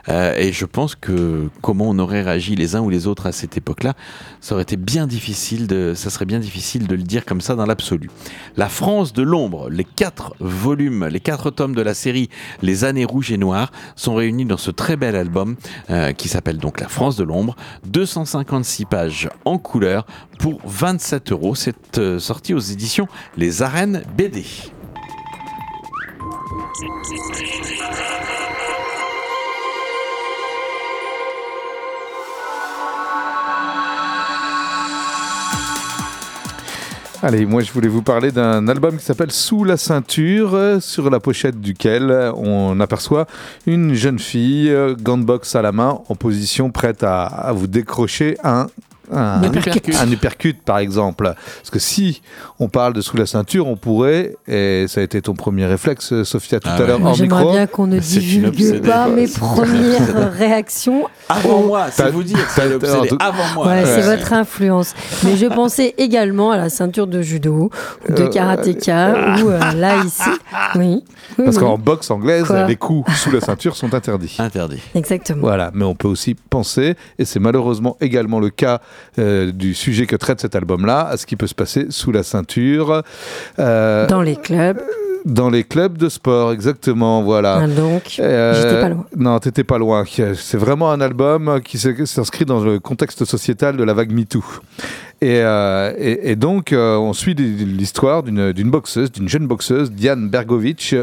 Euh, et je pense que comment on aurait réagi les uns ou les autres à cette époque-là, ça aurait été bien difficile de, ça serait bien difficile de le dire comme ça dans l'absolu. La France de l'ombre, les quatre volumes, les quatre tomes de la série Les années rouges et noires sont réunis dans ce très bel album euh, qui s'appelle donc La France de l'ombre. 256 pages en couleur pour 27 euros. C'est sorti aux éditions Les Arènes BD. Allez, moi je voulais vous parler d'un album qui s'appelle Sous la ceinture, euh, sur la pochette duquel on aperçoit une jeune fille, euh, boxe à la main, en position prête à vous décrocher un. Un, Uppercut. un uppercut, par exemple. Parce que si on parle de sous la ceinture, on pourrait, et ça a été ton premier réflexe, Sophia, tout Ah à ouais. l'heure, Moi, en J'aimerais bien qu'on ne divulgue pas mes premières réactions. Avant moi, T'as- c'est vous dire, c'est Avant moi. Ouais, votre influence. Mais je pensais également à la ceinture de judo, de Euh, karatéka, ou euh, là, ici. Oui. oui, Parce oui. qu'en boxe anglaise, Quoi les coups sous la ceinture sont interdits. Interdit. Exactement. Voilà, mais on peut aussi penser, et c'est malheureusement également le cas euh, du sujet que traite cet album-là, à ce qui peut se passer sous la ceinture. euh, Dans les clubs. dans les clubs de sport, exactement, voilà. Ah, donc, Euh, j'étais pas loin. Non, t'étais pas loin. C'est vraiment un album qui s'inscrit dans le contexte sociétal de la vague MeToo. Et, euh, et, et donc, euh, on suit l'histoire d'une boxeuse, d'une jeune boxeuse, Diane Bergovic,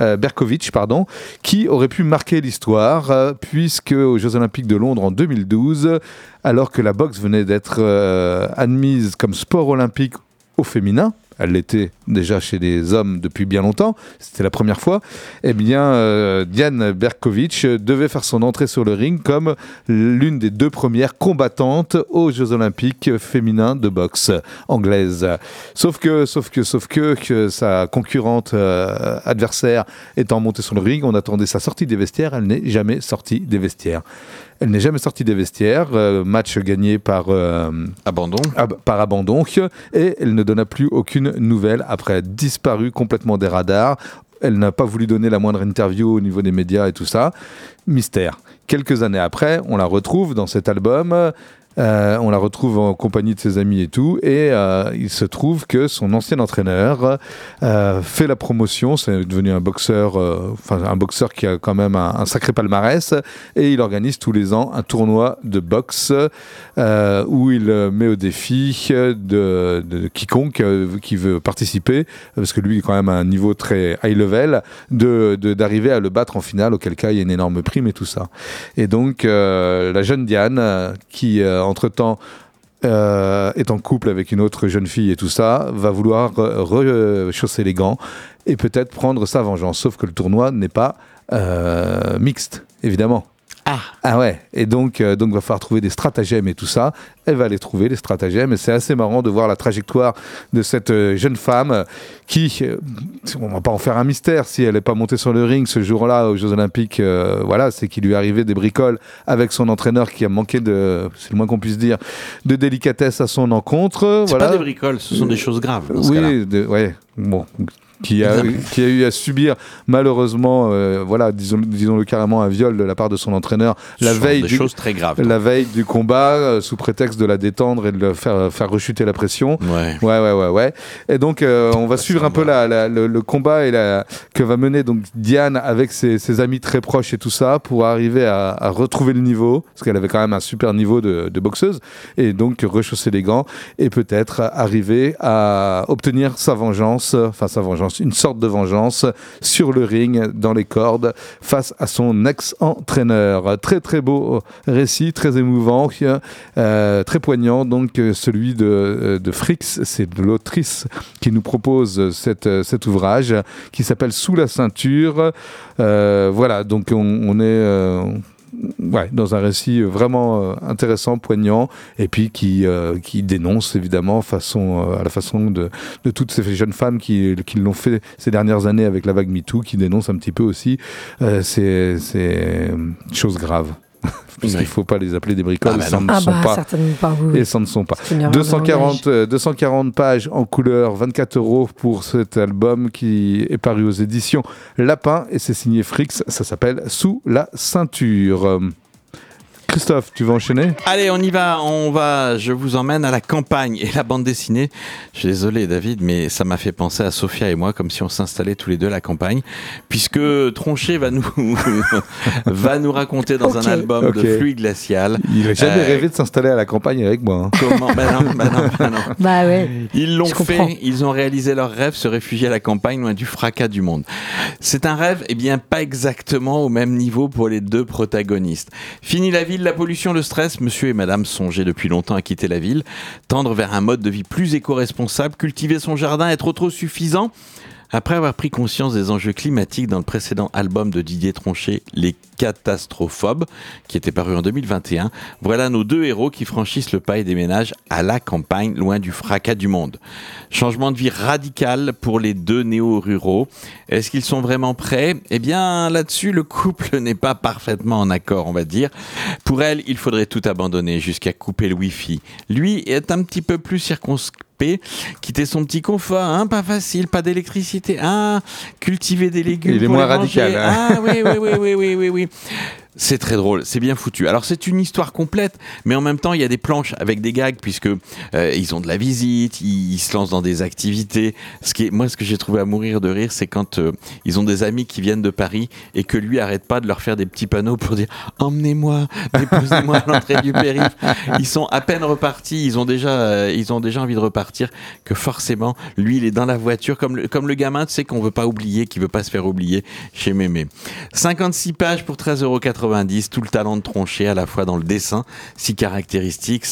euh, Berkovic, pardon, qui aurait pu marquer l'histoire, euh, puisque aux Jeux Olympiques de Londres en 2012, alors que la boxe venait d'être euh, admise comme sport olympique au féminin, elle l'était déjà chez les hommes depuis bien longtemps, c'était la première fois, eh bien, euh, Diane Berkovic devait faire son entrée sur le ring comme l'une des deux premières combattantes aux Jeux Olympiques féminins de boxe anglaise. Sauf que, sauf que, sauf que, que sa concurrente euh, adversaire étant montée sur le ring, on attendait sa sortie des vestiaires, elle n'est jamais sortie des vestiaires. Elle n'est jamais sortie des vestiaires, euh, match gagné par... euh, Abandon. ab- par abandon et elle ne donna plus aucune nouvelle après disparue complètement des radars. Elle n'a pas voulu donner la moindre interview au niveau des médias et tout ça. Mystère. Quelques années après, on la retrouve dans cet album. Euh, on la retrouve en compagnie de ses amis et tout, et euh, il se trouve que son ancien entraîneur euh, fait la promotion. C'est devenu un boxeur, enfin un boxeur qui a quand même un, sacré palmarès, et il organise tous les ans un tournoi de boxe où il met au défi de, quiconque qui veut participer, parce que lui est quand même à un niveau très high level, de d'arriver à le battre en finale, auquel cas il y a une énorme prime et tout ça. Et donc la jeune Diane, qui entre-temps euh, est en couple avec une autre jeune fille et tout ça, va vouloir euh, rechausser les gants et peut-être prendre sa vengeance. Sauf que le tournoi n'est pas euh, mixte, évidemment. Ah. Ah ouais, et donc, euh, donc va falloir trouver des stratagèmes et tout ça. Elle va les trouver, les stratagèmes, et c'est assez marrant de voir la trajectoire de cette euh, jeune femme euh, qui, euh, on va pas en faire un mystère, si elle n'est pas montée sur le ring ce jour-là aux Jeux Olympiques, voilà, c'est qu'il lui est arrivé des bricoles avec son entraîneur qui a manqué de, c'est le moins qu'on puisse dire, de délicatesse à son encontre. Voilà. pas des bricoles, ce sont des choses graves. dans ce. Oui, de- ouais, bon. Qui a, qui a eu à subir malheureusement, euh, voilà, disons, disons-le carrément, un viol de la part de son entraîneur la veille du, très graves. la veille du combat, euh, sous prétexte de la détendre et de le faire, faire rechuter la pression. Ouais. Ouais, ouais, ouais, ouais. Et donc, euh, on va suivre un peu la, la- le, le combat et la, que va mener donc Diane avec ses, ses amis très proches et tout ça pour arriver à, à retrouver le niveau, parce qu'elle avait quand même un super niveau de, de boxeuse, et donc rechausser les gants et peut-être arriver à obtenir sa vengeance, euh, enfin sa vengeance, une sorte de vengeance sur le ring, dans les cordes, face à son ex-entraîneur. Très très beau récit, très émouvant, euh, très poignant. Donc euh, celui de, euh, de Frix, c'est de l'autrice qui nous propose cet ouvrage qui s'appelle Sous la ceinture. Voilà, donc on, est ouais, dans un récit vraiment euh, intéressant, poignant, et puis qui, euh, qui dénonce évidemment façon, euh, à la façon de, de toutes ces jeunes femmes qui, qui l'ont fait ces dernières années avec la vague MeToo, qui dénoncent un petit peu aussi euh, ces, ces choses graves. Puisqu'il ne faut pas les appeler des bricoles, Ah bah ça ne Ah sont bah pas. certainement pas vous. Et ça ne sont pas. C'est une erreur de 240, euh, 240 pages en couleur, 24 euros pour cet album qui est paru aux éditions Lapin et c'est signé Frix. Ça s'appelle Sous la ceinture. Christophe, tu vas enchaîner Allez, on y va, on va, je vous emmène à la campagne et la bande dessinée. Je suis désolé David, mais ça m'a fait penser à Sophia et moi comme si on s'installait tous les deux à la campagne, puisque Tronchet va nous va nous raconter dans un album Ok. de Fluide Glacial. Il n'a jamais Euh, rêvé de s'installer à la campagne avec moi. hein. Comment? Bah non, bah non, bah non. Bah ouais. Ils l'ont comprends. fait, ils ont réalisé leur rêve, se réfugier à la campagne loin du fracas du monde. C'est un rêve, eh bien pas exactement au même niveau pour les deux protagonistes. Fini la ville, la pollution, le stress, monsieur et madame songeaient depuis longtemps à quitter la ville, tendre vers un mode de vie plus éco-responsable, cultiver son jardin, être autosuffisant. Après avoir pris conscience des enjeux climatiques dans le précédent album de Didier Tronchet, Les Catastrophobes, qui était paru en 2021, voilà nos deux héros qui franchissent le pas et déménagent à la campagne, loin du fracas du monde. Changement de vie radical pour les deux néo-ruraux. Est-ce qu'ils sont vraiment prêts? Eh bien, là-dessus, le couple n'est pas parfaitement en accord, on va dire. Pour elle, il faudrait tout abandonner jusqu'à couper le Wi-Fi. Lui est un petit peu plus quitter son petit confort, hein, pas facile, pas d'électricité, ah, cultiver des légumes. Il est pour moins les radical, hein. Ah oui, oui, oui, oui, oui, oui, oui. C'est très drôle, c'est bien foutu. Alors c'est une histoire complète, mais en même temps il y a des planches avec des gags puisque euh, ils ont de la visite, ils, se lancent dans des activités. Ce qui est, moi ce que j'ai trouvé à mourir de rire, c'est quand euh, ils ont des amis qui viennent de Paris et que lui arrête pas de leur faire des petits panneaux pour dire emmenez-moi, déposez-moi à l'entrée du périph. Ils sont à peine repartis, ils ont déjà euh, ils ont déjà envie de repartir que forcément lui il est dans la voiture comme le, comme le gamin, tu sais qu'on veut pas oublier, qui veut pas se faire oublier chez Mémé. 56 pages pour 13,80 tout le talent de Tronchet à la fois dans le dessin, si caractéristique,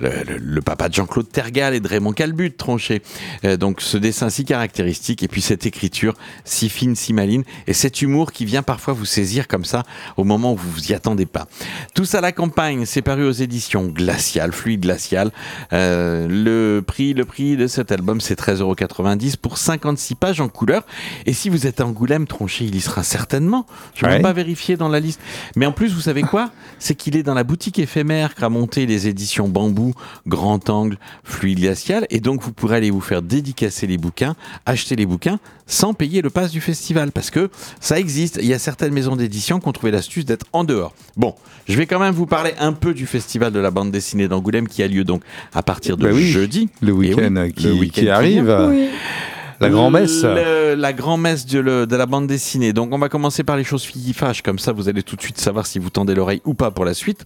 le, papa de Jean-Claude Tergal et de Raymond Calbut, Tronchet. Euh, donc ce dessin si caractéristique et puis cette écriture si fine, si maline et cet humour qui vient parfois vous saisir comme ça au moment où vous vous y attendez pas. Tous à la campagne, c'est paru aux éditions Glacial, Fluide Glacial. Euh, le prix, le prix de cet album, c'est 13,90€ pour 56 pages en couleur. Et si vous êtes à Angoulême, Tronchet, il y sera certainement. Je ne vais pas vérifier dans la liste. Mais en plus, vous savez quoi? C'est qu'il est dans la boutique éphémère qu'a monté les éditions Bambou, Grand Angle, Fluide Glacial. Et donc, vous pourrez aller vous faire dédicacer les bouquins, acheter les bouquins sans payer le pass du festival. Parce que ça existe. Il y a certaines maisons d'édition qui ont trouvé l'astuce d'être en dehors. Bon, je vais quand même vous parler un peu du festival de la bande dessinée d'Angoulême qui a lieu donc à partir de Bah oui, jeudi. Le oui, week-end qui, arrive. La grand-messe. La grand-messe de, le- de la bande dessinée. Donc, on va commencer par les choses qui fâchent. Comme ça, vous allez tout de suite savoir si vous tendez l'oreille ou pas pour la suite.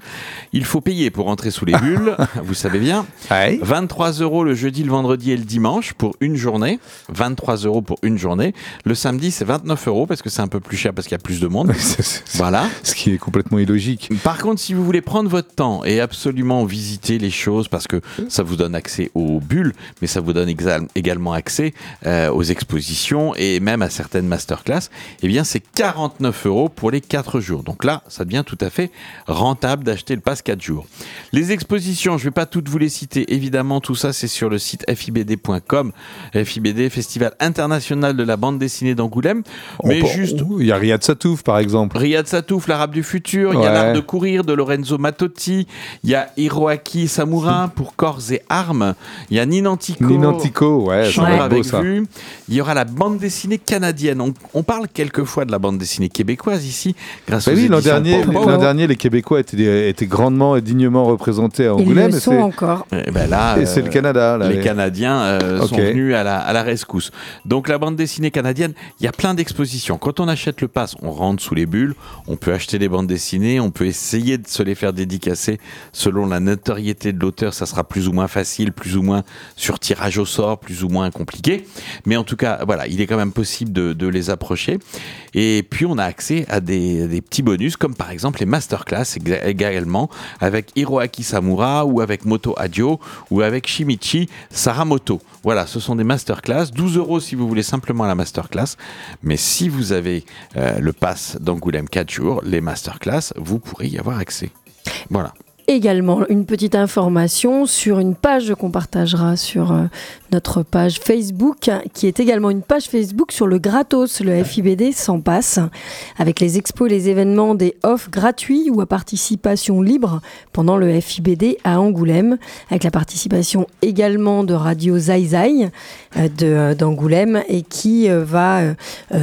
Il faut payer pour entrer sous les bulles. vous savez bien. Ouais. 23 euros le jeudi, le vendredi et le dimanche pour une journée. 23 euros pour une journée. Le samedi, c'est 29 euros parce que c'est un peu plus cher parce qu'il y a plus de monde. C'est- c'est- Voilà. Ce qui est complètement illogique. Par contre, si vous voulez prendre votre temps et absolument visiter les choses, parce que ça vous donne accès aux bulles, mais ça vous donne exa- également accès euh, aux expositions et même à certaines masterclass, eh bien c'est 49 euros pour les 4 jours. Donc là, ça devient tout à fait rentable d'acheter le pass 4 jours. Les expositions, je ne vais pas toutes vous les citer, évidemment, tout ça c'est sur le site fibd.com, FIBD, Festival international de la bande dessinée d'Angoulême. Mais peut- juste Il y a Riyad Satouf, par exemple. Riyad Satouf, l'arabe du futur, il y a l'art de courir de Lorenzo Matotti, il y a Hiroaki Samura pour corps et armes, il y a Ninantico, Ninantico, ouais, Chambre avec ça. vue, il y aura la bande dessinée canadienne. On, on parle quelquefois de la bande dessinée québécoise ici, grâce Bah aux oui, l'an dernier, l'an dernier, les Québécois étaient, étaient grandement et dignement représentés à Ils Angoulême. le et sont c'est- encore. Eh ben là, Et c'est euh, le Canada. Là, les Canadiens euh, sont venus à la, à la rescousse. Donc la bande dessinée canadienne, il y a plein d'expositions. Quand on achète le pass, on rentre sous les bulles, on peut acheter des bandes dessinées, on peut essayer de se les faire dédicacer selon la notoriété de l'auteur. Ça sera plus ou moins facile, plus ou moins sur tirage au sort, plus ou moins compliqué. Mais en tout cas, voilà, il est quand même possible de, les approcher. Et puis on a accès à des, petits bonus, comme par exemple les masterclass également, avec Hiroaki Samura ou avec Moto Adio ou avec Shimichi Saramoto. Voilà, ce sont des masterclass. 12 euros si vous voulez simplement la masterclass. Mais si vous avez euh, le pass d'Angoulême 4 jours, les masterclass, vous pourrez y avoir accès. Voilà. Également une petite information sur une page qu'on partagera sur euh, notre page Facebook, qui est également une page Facebook sur le gratos, le FIBD sans passe, avec les expos les événements des off gratuits ou à participation libre pendant le FIBD à Angoulême, avec la participation également de Radio Zai Zai euh, euh, d'Angoulême et qui va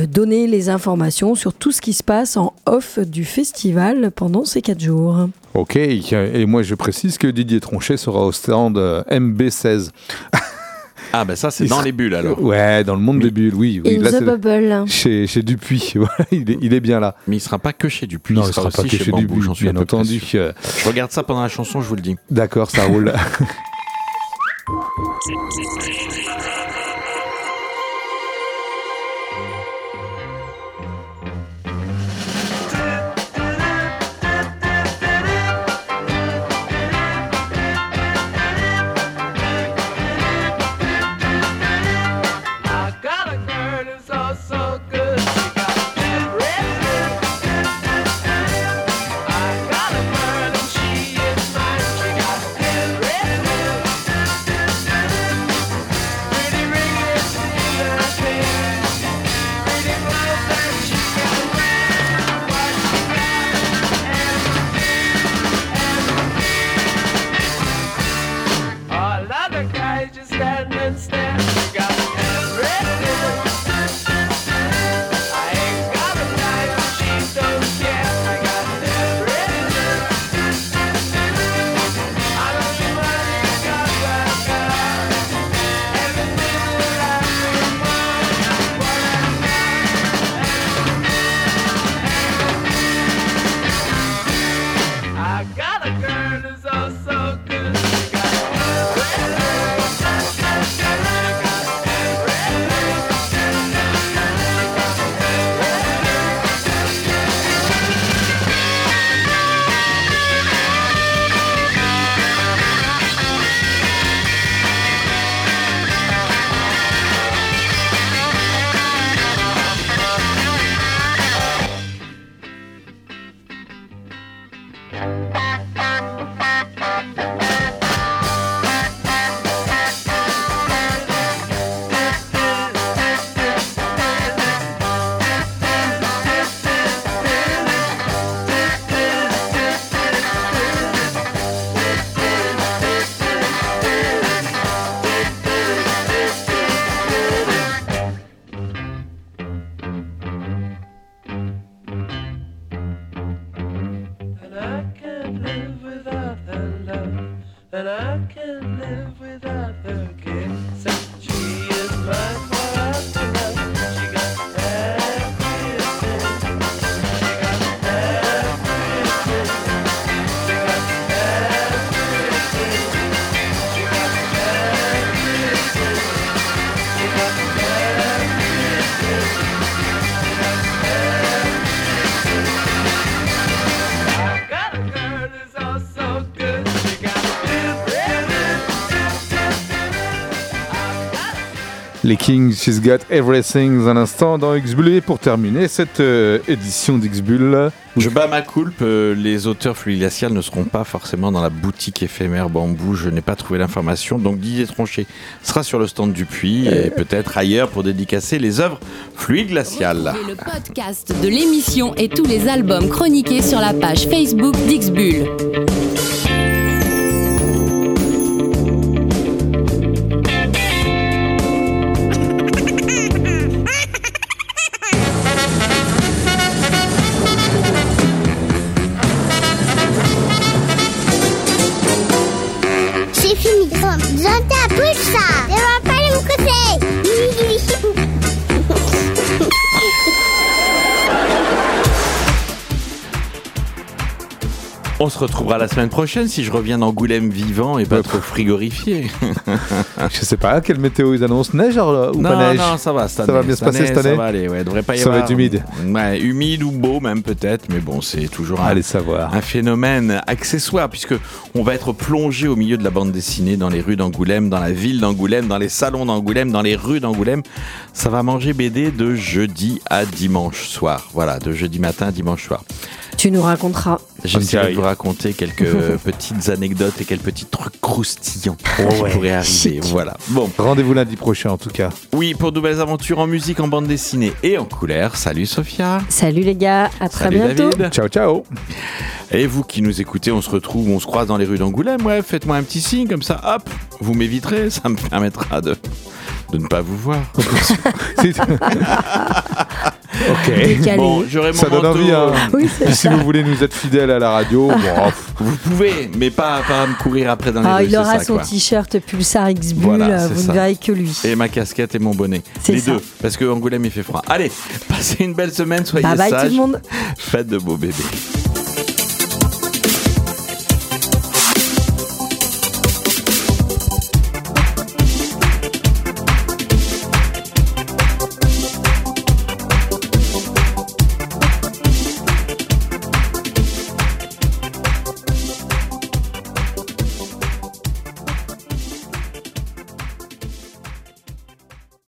donner les informations sur tout ce qui se passe en off du festival pendant ces quatre jours. Ok, et moi je précise que Didier Tronchet sera au stand euh, MB16. Ah, ben ça, c'est dans sera- les bulles alors. Ouais, dans le monde des bulles, oui. oui In là, the bubble. chez, chez Dupuis, voilà, il, est, il est bien là. Mais il sera pas que chez Dupuis, Non, il il sera, sera pas que chez chez Bambou, Dupuis, j'en suis à bien entendu. euh, Je regarde ça pendant la chanson, je vous le dis. D'accord, ça roule. Les Kings, She's Got Everything, un instant dans X-Bull. Et pour terminer cette euh, édition d'X-Bull, Je bats ma coulpe, euh, les auteurs Fluidglacial ne seront pas forcément dans la boutique éphémère bambou, je n'ai pas trouvé l'information, donc Didier Tronchet sera sur le stand du puits et peut-être ailleurs pour dédicacer les œuvres Fluide Glacial. Le podcast de l'émission et tous les albums chroniqués sur la page Facebook d'Xbull. On se retrouvera la semaine prochaine si je reviens d'Angoulême vivant et pas trop frigorifié. je sais pas, quelle météo ils annoncent Neige alors, ou non, pas neige non, ça va cette Ça va année. bien se passer cette année Ça va aller, ouais. Devrait pas y Ça va être humide. Ouais, humide ou beau même peut-être, mais bon, c'est toujours un, Allez savoir. un phénomène accessoire puisque on va être plongé au milieu de la bande dessinée dans les rues d'Angoulême, dans la ville d'Angoulême, dans les salons d'Angoulême, dans les rues d'Angoulême. Ça va manger BD de jeudi à dimanche soir. Voilà, de jeudi matin à dimanche soir. Tu nous raconteras. J'essaierai de vous raconter quelques petites anecdotes et quelques petits trucs croustillants Oh qui ouais. pourraient arriver. Voilà. Bon. Rendez-vous lundi prochain en tout cas. Oui, pour de nouvelles aventures en musique, en bande dessinée et en couleur. Salut Sophia. Salut les gars, à très Salut bientôt. David. Ciao, ciao. Et vous qui nous écoutez, on se retrouve, on se croise dans les rues d'Angoulême. Ouais, faites-moi un petit signe comme ça. Hop, vous m'éviterez. Ça me permettra de, de ne pas vous voir. Ok. Décalé. Bon, j'aurai mon Ça donne envie. Hein. Oui, c'est Puis si vous voulez nous être fidèles à la radio, bon, oh, Vous pouvez, mais pas, pas me courir après dans les Ah, rues. il aura ça, son quoi. t-shirt Pulsar X Bull, Voilà, euh, c'est vous ça. ne verrez que lui. Et ma casquette et mon bonnet. C'est Les ça. deux. Parce que Angoulême, il fait froid. Allez, passez une belle semaine, soyez Bye bye tout le monde. Faites de beaux bébés.